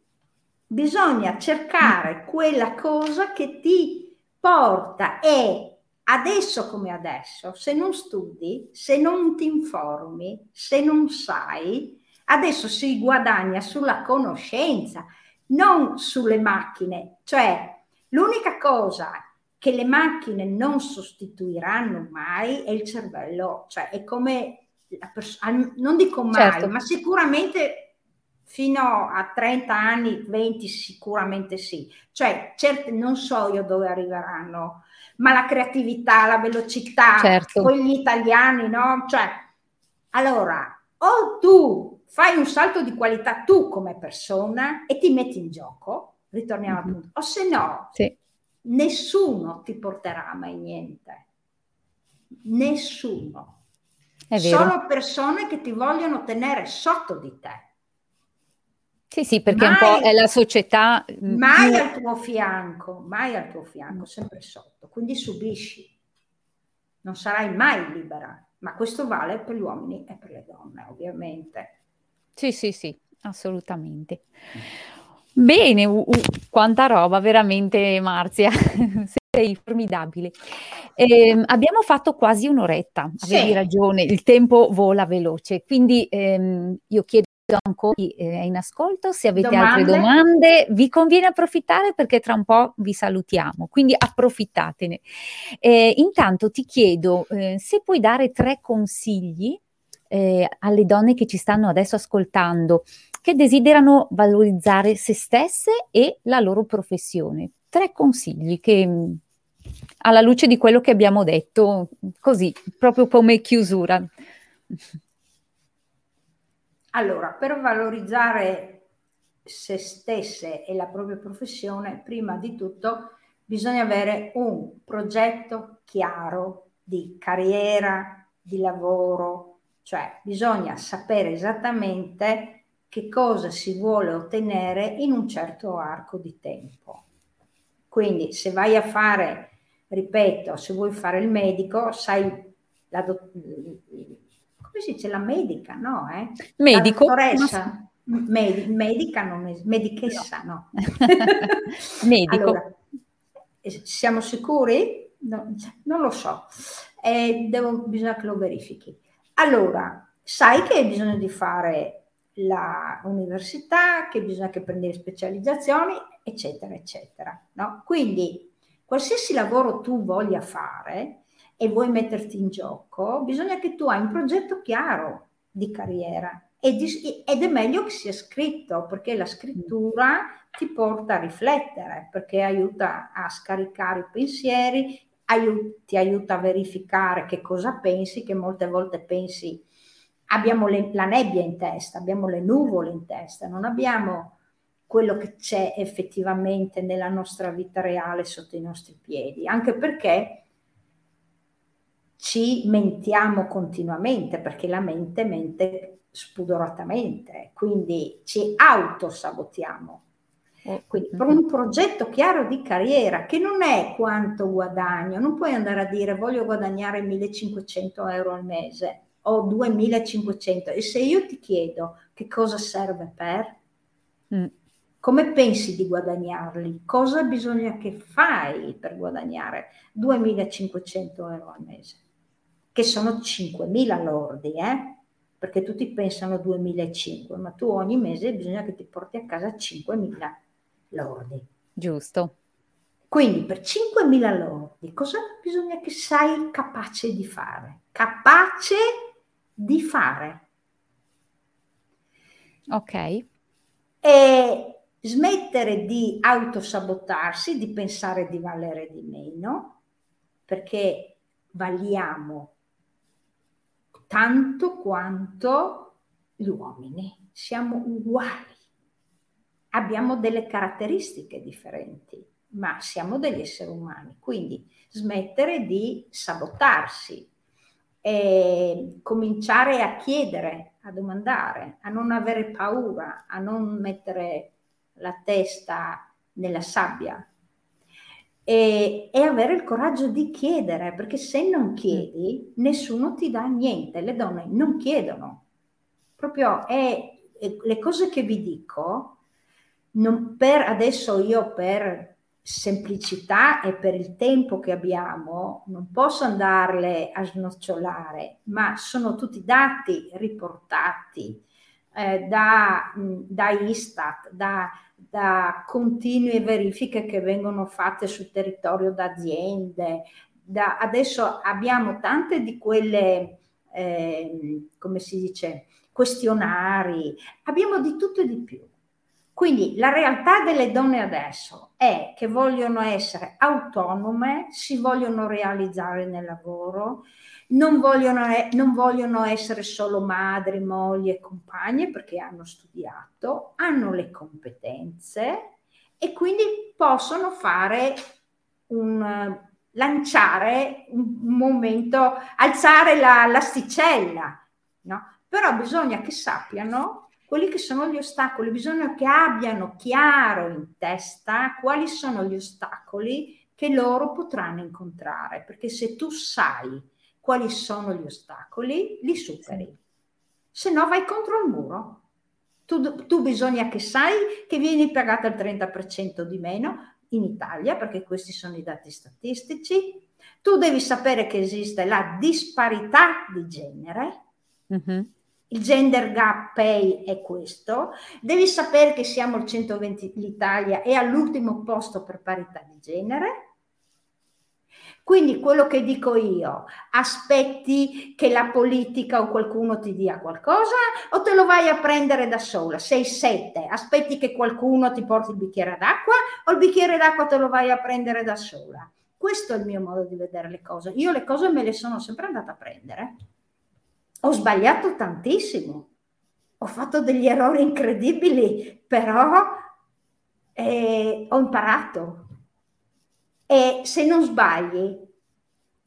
bisogna cercare quella cosa che ti porta e adesso come adesso, se non studi, se non ti informi, se non sai, adesso si guadagna sulla conoscenza non sulle macchine, cioè l'unica cosa che le macchine non sostituiranno mai è il cervello, cioè è come la persona, non dico mai, certo. ma sicuramente fino a 30 anni, 20 sicuramente sì, cioè certe, non so io dove arriveranno, ma la creatività, la velocità, certo. poi gli italiani, no? Cioè, allora, o tu fai un salto di qualità tu come persona e ti metti in gioco, ritorniamo mm-hmm. al punto, o se no, sì. nessuno ti porterà mai niente. Nessuno. Sono persone che ti vogliono tenere sotto di te. Sì, sì, perché mai, un po' è la società. Mm, mai al tuo fianco, mai al tuo fianco, sempre sotto. Quindi subisci. non sarai mai libera, ma questo vale per gli uomini e per le donne, ovviamente. Sì, sì, sì, assolutamente. Bene, uh, uh, quanta roba, veramente Marzia, sei formidabile. Eh, abbiamo fatto quasi un'oretta, avevi sì. ragione, il tempo vola veloce, quindi ehm, io chiedo ancora chi è in ascolto, se avete domande? altre domande, vi conviene approfittare perché tra un po' vi salutiamo, quindi approfittatene. Eh, intanto ti chiedo eh, se puoi dare tre consigli eh, alle donne che ci stanno adesso ascoltando, che desiderano valorizzare se stesse e la loro professione. Tre consigli che alla luce di quello che abbiamo detto, così, proprio come chiusura. Allora, per valorizzare se stesse e la propria professione, prima di tutto bisogna avere un progetto chiaro di carriera, di lavoro, cioè bisogna sapere esattamente che cosa si vuole ottenere in un certo arco di tempo. Quindi se vai a fare, ripeto, se vuoi fare il medico, sai la do- come si dice la medica, no? Eh? Medico. La dottoressa, ma... med- medica, non es- medichessa, no. Medico. Allora, siamo sicuri? No, non lo so, eh, devo, bisogna che lo verifichi. Allora, sai che hai bisogno di fare l'università, che bisogna che prendi le specializzazioni, eccetera, eccetera. No? Quindi, qualsiasi lavoro tu voglia fare, e vuoi metterti in gioco, bisogna che tu hai un progetto chiaro di carriera ed è meglio che sia scritto perché la scrittura ti porta a riflettere, perché aiuta a scaricare i pensieri, ti aiuta a verificare che cosa pensi, che molte volte pensi abbiamo le, la nebbia in testa, abbiamo le nuvole in testa, non abbiamo quello che c'è effettivamente nella nostra vita reale sotto i nostri piedi, anche perché ci mentiamo continuamente perché la mente mente spudoratamente, quindi ci autosabotiamo. Eh, quindi per un progetto chiaro di carriera che non è quanto guadagno, non puoi andare a dire voglio guadagnare 1500 euro al mese o 2500 e se io ti chiedo che cosa serve per, mm. come pensi di guadagnarli? Cosa bisogna che fai per guadagnare 2500 euro al mese? che sono 5.000 lordi, eh? perché tutti pensano 2.500, ma tu ogni mese bisogna che ti porti a casa 5.000 lordi. Giusto. Quindi per 5.000 lordi cosa bisogna che sei capace di fare? Capace di fare. Ok. E smettere di autosabotarsi, di pensare di valere di meno, perché valiamo tanto quanto gli uomini. Siamo uguali. Abbiamo delle caratteristiche differenti, ma siamo degli esseri umani. Quindi smettere di sabotarsi, e cominciare a chiedere, a domandare, a non avere paura, a non mettere la testa nella sabbia, e, e, avere il coraggio di chiedere, perché se non chiedi nessuno ti dà niente, le donne non chiedono. Proprio è, è le cose che vi dico, non per adesso io per semplicità e per il tempo che abbiamo non posso andarle a snocciolare, ma sono tutti dati riportati eh, da, da Istat, da da continue verifiche che vengono fatte sul territorio d'aziende. Da, adesso abbiamo tante di quelle, eh, come si dice, questionari, abbiamo di tutto e di più. Quindi la realtà delle donne adesso è che vogliono essere autonome, si vogliono realizzare nel lavoro, non vogliono, non vogliono essere solo madri, mogli e compagne perché hanno studiato, hanno le competenze e quindi possono fare un lanciare un momento, alzare la, l'asticella, no? Però bisogna che sappiano quelli che sono gli ostacoli, bisogna che abbiano chiaro in testa quali sono gli ostacoli che loro potranno incontrare, perché se tu sai quali sono gli ostacoli, li superi. Se no vai contro il muro. Tu, tu bisogna che sai che vieni pagata il 30% di meno in Italia, perché questi sono i dati statistici. Tu devi sapere che esiste la disparità di genere. Mm-hmm. Il gender gap pay è questo. Devi sapere che siamo il 120, l'Italia è all'ultimo posto per parità di genere. Quindi quello che dico io, aspetti che la politica o qualcuno ti dia qualcosa o te lo vai a prendere da sola? Sei sette, aspetti che qualcuno ti porti il bicchiere d'acqua o il bicchiere d'acqua te lo vai a prendere da sola? Questo è il mio modo di vedere le cose. Io le cose me le sono sempre andata a prendere. Ho sbagliato tantissimo, ho fatto degli errori incredibili, però eh, ho imparato e se non sbagli,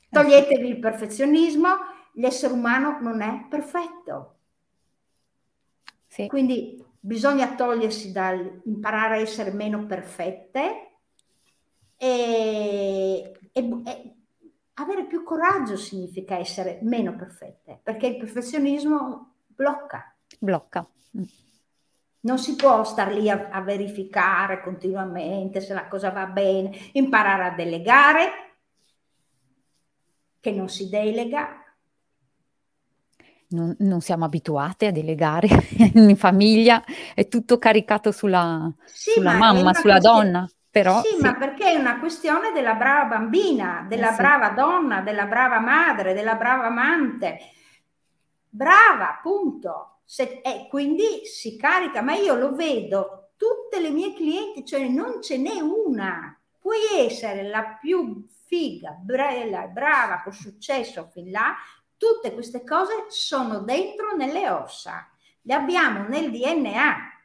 toglietevi il perfezionismo, l'essere umano non è perfetto. Sì. Quindi bisogna togliersi dal imparare a essere meno perfette e, e, e, avere più coraggio significa essere meno perfette, perché il perfezionismo blocca. Blocca. Non si può star lì a, a verificare continuamente se la cosa va bene, imparare a delegare, che non si delega, non, non, siamo abituate a delegare in famiglia, è tutto caricato sulla, sì, sulla mamma, sulla donna. Però, sì, sì, ma perché è una questione della brava bambina, della eh sì. brava donna, della brava madre, della brava amante. Brava, punto. Se, eh, quindi si carica, ma io lo vedo, tutte le mie clienti, cioè non ce n'è una. Puoi essere la più figa, bella, brava, con successo fin là, tutte queste cose sono dentro nelle ossa, le abbiamo nel DNA,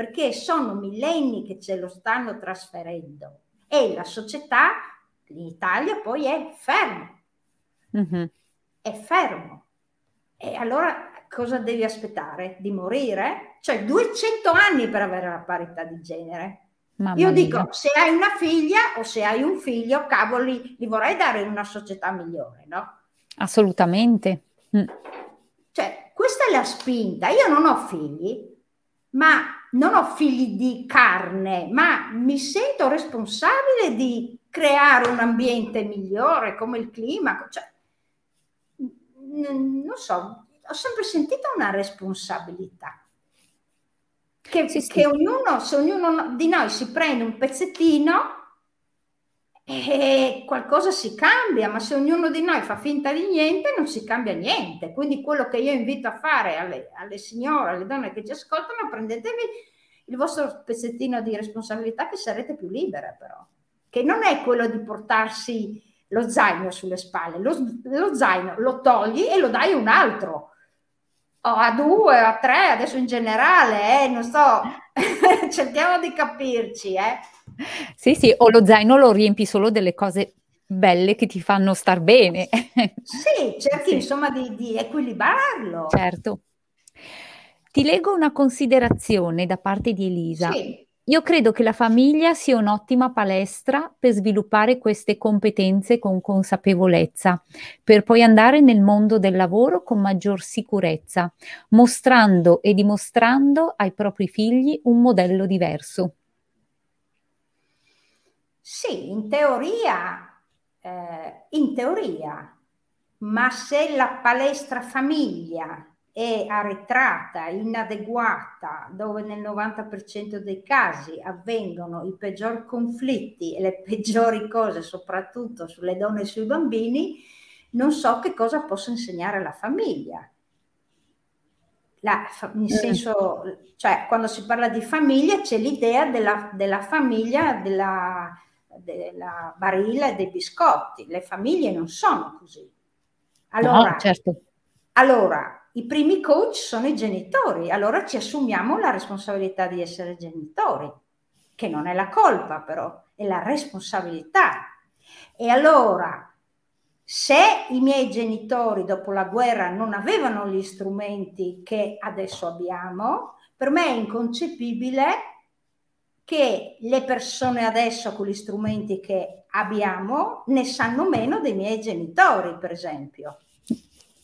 perché sono millenni che ce lo stanno trasferendo e la società in Italia poi è fermo, mm-hmm. è fermo. E allora cosa devi aspettare? Di morire? Cioè 200 anni per avere la parità di genere. Mamma Io dico, mia. se hai una figlia o se hai un figlio, cavoli, li vorrei dare in una società migliore, no? Assolutamente. Mm. Cioè, questa è la spinta. Io non ho figli, ma non ho figli di carne, ma mi sento responsabile di creare un ambiente migliore come il clima. Cioè, non so, ho sempre sentito una responsabilità. Che, sì, sì. che ognuno, se ognuno di noi si prende un pezzettino, e qualcosa si cambia, ma se ognuno di noi fa finta di niente, non si cambia niente. Quindi quello che io invito a fare alle, alle signore, alle donne che ci ascoltano, prendetevi il vostro pezzettino di responsabilità che sarete più libere però, che non è quello di portarsi lo zaino sulle spalle, lo, lo zaino lo togli e lo dai a un altro o a due, a tre, adesso in generale, eh, non so, cerchiamo di capirci. Eh. Sì, sì, o lo zaino lo riempi solo delle cose belle che ti fanno star bene. sì, cerchi sì. insomma di, di equilibrarlo. Certo. Ti leggo una considerazione da parte di Elisa. Sì. Io credo che la famiglia sia un'ottima palestra per sviluppare queste competenze con consapevolezza, per poi andare nel mondo del lavoro con maggior sicurezza, mostrando e dimostrando ai propri figli un modello diverso. Sì, in teoria, eh, in teoria, ma se la palestra famiglia è arretrata, inadeguata, dove nel 90% dei casi avvengono i peggiori conflitti e le peggiori cose, soprattutto sulle donne e sui bambini, non so che cosa possa insegnare la famiglia. La, in eh. senso, cioè, quando si parla di famiglia c'è l'idea della, della famiglia, della, della barilla e dei biscotti. Le famiglie non sono così. Allora, no, certo. allora i primi coach sono i genitori, allora ci assumiamo la responsabilità di essere genitori, che non è la colpa però, è la responsabilità. E allora, se i miei genitori dopo la guerra non avevano gli strumenti che adesso abbiamo, per me è inconcepibile che le persone adesso con gli strumenti che abbiamo ne sanno meno dei miei genitori, per esempio.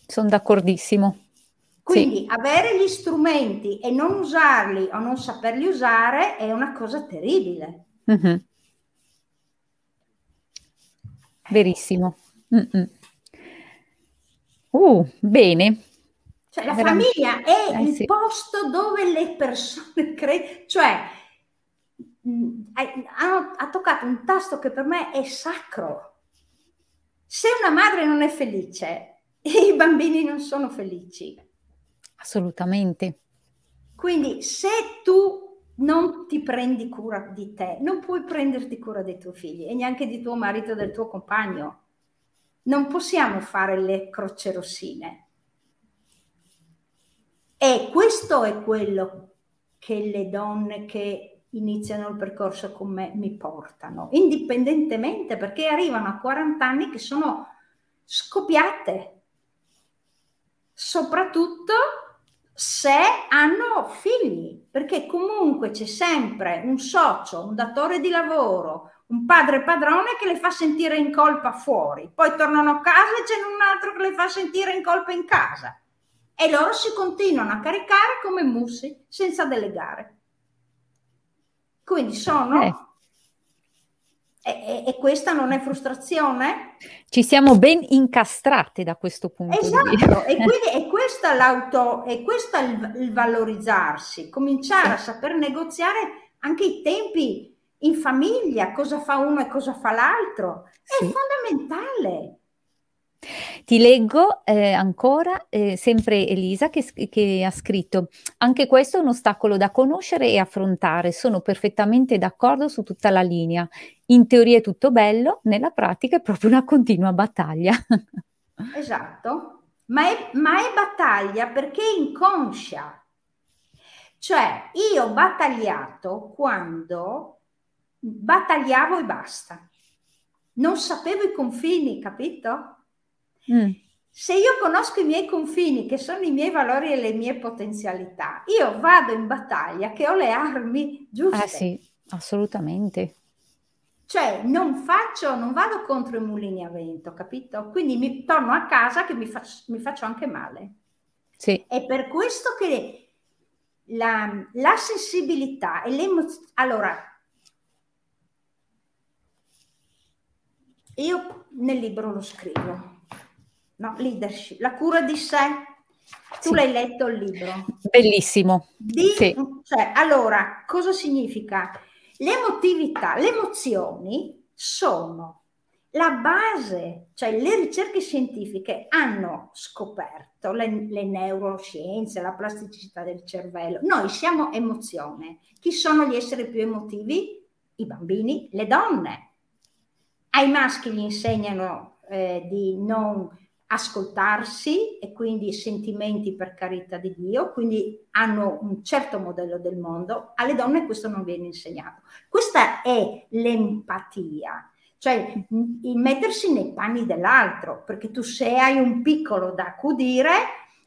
Sono d'accordissimo. Quindi sì. avere gli strumenti e non usarli o non saperli usare è una cosa terribile. Mm-hmm. Verissimo. Mm-mm. Uh, bene. Cioè, la Veramente. famiglia è eh, il sì. posto dove le persone credono, cioè mh, ha, ha toccato un tasto che per me è sacro. Se una madre non è felice, i bambini non sono felici. Assolutamente. Quindi se tu non ti prendi cura di te, non puoi prenderti cura dei tuoi figli e neanche di tuo marito e del tuo compagno. Non possiamo fare le croce rossine. E questo è quello che le donne che iniziano il percorso con me mi portano, indipendentemente perché arrivano a 40 anni che sono scoppiate, soprattutto se hanno figli, perché comunque c'è sempre un socio, un datore di lavoro, un padre padrone che le fa sentire in colpa fuori, poi tornano a casa e c'è un altro che le fa sentire in colpa in casa e loro si continuano a caricare come mussi senza delegare. Quindi sono... Eh. E, e, questa non è frustrazione? Ci siamo ben incastrate da questo punto esatto. di vista. e quindi è questa l'auto, è questo il, il valorizzarsi, cominciare sì. a saper negoziare anche i tempi in famiglia, cosa fa uno e cosa fa l'altro. È sì. fondamentale. Ti leggo eh, ancora, eh, sempre Elisa, che, che, ha scritto, anche questo è un ostacolo da conoscere e affrontare, sono perfettamente d'accordo su tutta la linea. In teoria è tutto bello, nella pratica è proprio una continua battaglia. esatto, ma è, ma è battaglia perché è inconscia. Cioè, io ho battagliato quando battagliavo e basta. Non sapevo i confini, capito? Mm. Se io conosco i miei confini, che sono i miei valori e le mie potenzialità, io vado in battaglia che ho le armi giuste. Eh sì, assolutamente. Cioè, non faccio, non vado contro i mulini a vento, capito? Quindi mi torno a casa che mi, faccio, mi faccio anche male. Sì. È per questo che la, la sensibilità e l'emozione... Allora, io nel libro lo scrivo no? leadership, la cura di sé. Tu sì. l'hai letto il libro? Bellissimo. Di, sì. cioè, allora, cosa significa? L'emotività, le emozioni sono la base, cioè le ricerche scientifiche hanno scoperto le, le, neuroscienze, la plasticità del cervello. Noi siamo emozione. Chi sono gli esseri più emotivi? I bambini, le donne. Ai maschi gli insegnano eh, di non ascoltarsi e quindi sentimenti per carità di Dio, quindi hanno un certo modello del mondo, alle donne questo non viene insegnato. Questa è l'empatia, cioè il mettersi nei panni dell'altro, perché tu se hai un piccolo da accudire,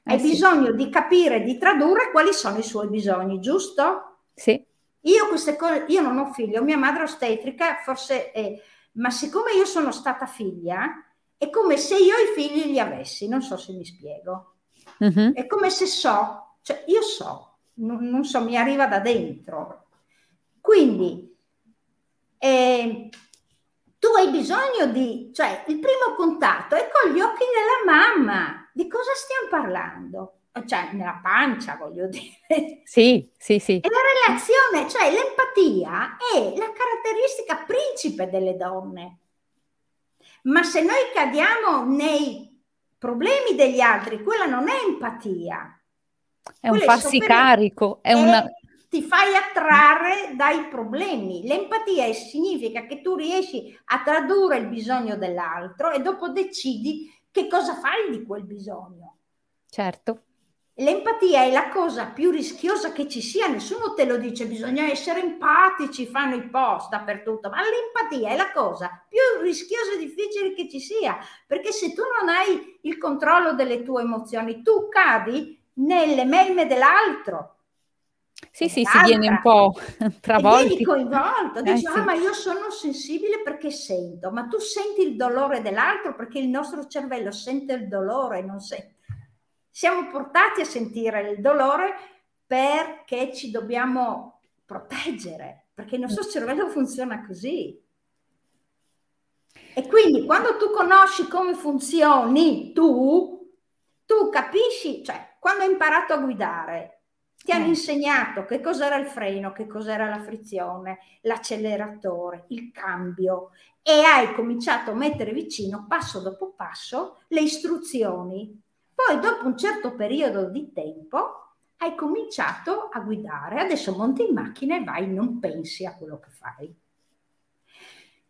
eh hai sì. bisogno di capire, di tradurre quali sono i suoi bisogni, giusto? Sì. Io queste cose, io non ho figli, ho mia madre ostetrica, forse, è, ma siccome io sono stata figlia, è come se io i figli li avessi, non so se mi spiego. Mm-hmm. È come se so, cioè io so, non, non so, mi arriva da dentro. Quindi eh, tu hai bisogno di, cioè il primo contatto è con gli occhi della mamma. Di cosa stiamo parlando? Cioè, nella pancia, voglio dire. Sì, sì, sì. E la relazione, cioè l'empatia è la caratteristica principe delle donne. Ma se noi cadiamo nei problemi degli altri, quella non è empatia. È un farsi carico, è una... Ti fai attrarre dai problemi. L'empatia significa che tu riesci a tradurre il bisogno dell'altro e dopo decidi che cosa fai di quel bisogno. Certo. L'empatia è la cosa più rischiosa che ci sia, nessuno te lo dice, bisogna essere empatici, fanno i post dappertutto, ma l'empatia è la cosa più rischiosa e difficile che ci sia, perché se tu non hai il controllo delle tue emozioni, tu cadi nelle melme dell'altro. Sì, sì, si viene un po' travolti. E vieni coinvolto, dici, eh, ah, sì. ma io sono sensibile perché sento, ma tu senti il dolore dell'altro perché il nostro cervello sente il dolore, non sente siamo portati a sentire il dolore perché ci dobbiamo proteggere, perché il nostro cervello funziona così. E quindi quando tu conosci come funzioni tu, tu capisci, cioè quando hai imparato a guidare, ti hanno mm. insegnato che cos'era il freno, che cos'era la frizione, l'acceleratore, il cambio e hai cominciato a mettere vicino passo dopo passo le istruzioni. Poi dopo un certo periodo di tempo hai cominciato a guidare, adesso monti in macchina e vai, non pensi a quello che fai.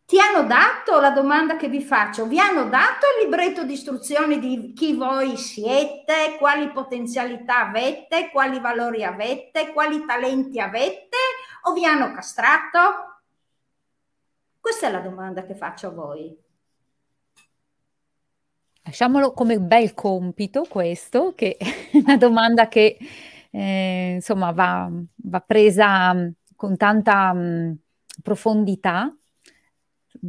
Ti hanno dato la domanda che vi faccio, vi hanno dato il libretto di istruzioni di chi voi siete, quali potenzialità avete, quali valori avete, quali talenti avete o vi hanno castrato? Questa è la domanda che faccio a voi. Lasciamolo come bel compito questo, che è una domanda che eh, insomma va, va, presa mm, con tanta mh, mm, profondità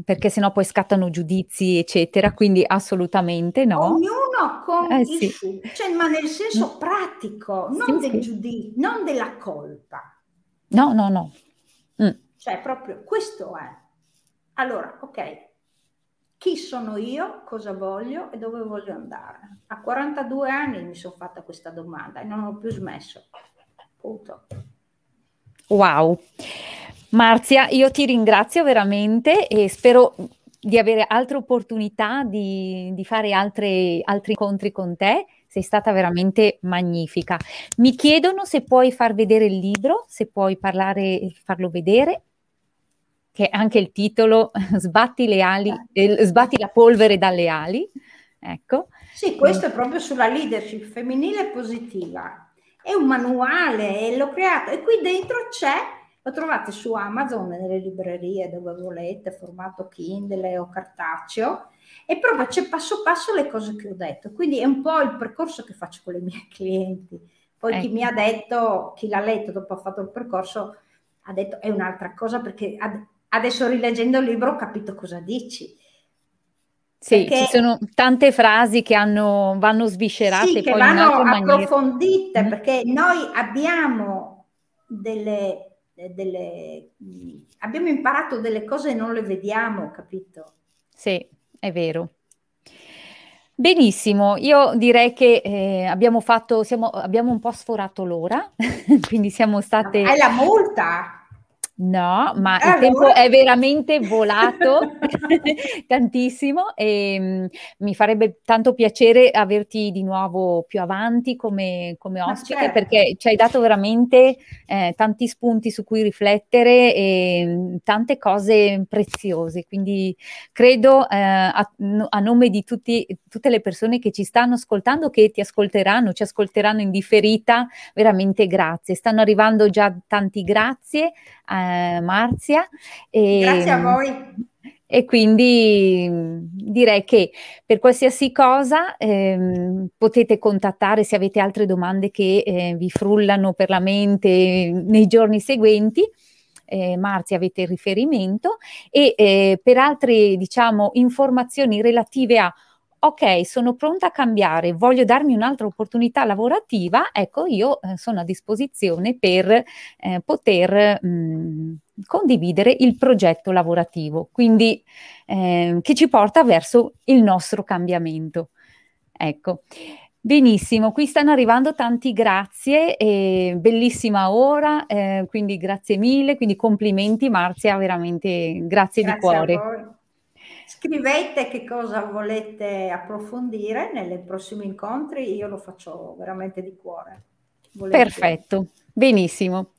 perché sennò poi scattano giudizi, eccetera, quindi assolutamente no. Ognuno con eh, sì. suo, cioè, ma nel senso mm. pratico, non sì, del sì. giudizio, non della colpa. No, no, no. Mm. Cioè, proprio questo è. Allora, ok, chi sono io, cosa voglio e dove voglio andare. A 42 anni mi sono fatta questa domanda e non ho più smesso. Punto. Wow. Marzia, io ti ringrazio veramente e spero di avere altre opportunità di, di fare altre, altri incontri con te. Sei stata veramente magnifica. Mi chiedono se puoi far vedere il libro, se puoi parlare, farlo vedere che è anche il titolo Sbatti le ali, eh, sbatti la polvere dalle ali. Ecco. Sì, questo è proprio sulla leadership femminile positiva. È un manuale, l'ho creato e qui dentro c'è, lo trovate su Amazon, nelle librerie dove volete, formato Kindle o cartaceo, e proprio c'è passo passo le cose che ho detto. Quindi è un po' il percorso che faccio con le mie clienti. Poi ecco. chi mi ha detto, chi l'ha letto dopo ha fatto il percorso, ha detto è un'altra cosa perché adesso rileggendo il libro ho capito cosa dici. Sì, Perché, ci sono tante frasi che hanno, vanno sviscerate. Sì, che vanno approfondite, maniera. perché noi abbiamo delle, delle, abbiamo imparato delle cose e non le vediamo, capito? Sì, è vero. Benissimo, io direi che eh, abbiamo fatto, siamo, abbiamo un po' sforato l'ora, quindi siamo state... È la multa! No, ma allora. il tempo è veramente volato tantissimo e mh, mi farebbe tanto piacere averti di nuovo più avanti come, come ospite certo. perché ci hai dato veramente eh, tanti spunti su cui riflettere e mh, tante cose preziose. Quindi credo eh, a, a, nome di tutti, tutte le persone che ci stanno ascoltando, che ti ascolteranno, ci ascolteranno in differita, veramente grazie. Stanno arrivando già tanti grazie eh, Marzia. E, Grazie a voi. E quindi direi che per qualsiasi cosa eh, potete contattare se avete altre domande che eh, vi frullano per la mente nei giorni seguenti. Eh, Marzia avete il riferimento e eh, per altre diciamo informazioni relative a ok, sono pronta a cambiare, voglio darmi un'altra opportunità lavorativa, ecco, io eh, sono a disposizione per eh, poter mh, mm, condividere il progetto lavorativo, quindi eh, che ci porta verso il nostro cambiamento. Ecco. Benissimo, qui stanno arrivando tanti grazie, bellissima ora, eh, quindi grazie mille, quindi complimenti Marzia, veramente grazie, grazie di cuore. Scrivete che cosa volete approfondire nei prossimi incontri, io lo faccio veramente di cuore. Volete. Perfetto, benissimo.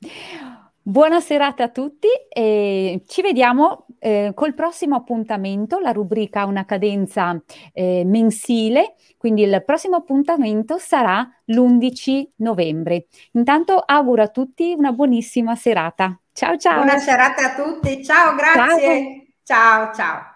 Buona serata a tutti e ci vediamo eh, col prossimo appuntamento. La rubrica ha una cadenza eh, mensile, quindi il prossimo appuntamento sarà l'11 novembre. Intanto auguro a tutti una buonissima serata. Ciao ciao. Buona serata a tutti, ciao, grazie. ciao. ciao. ciao.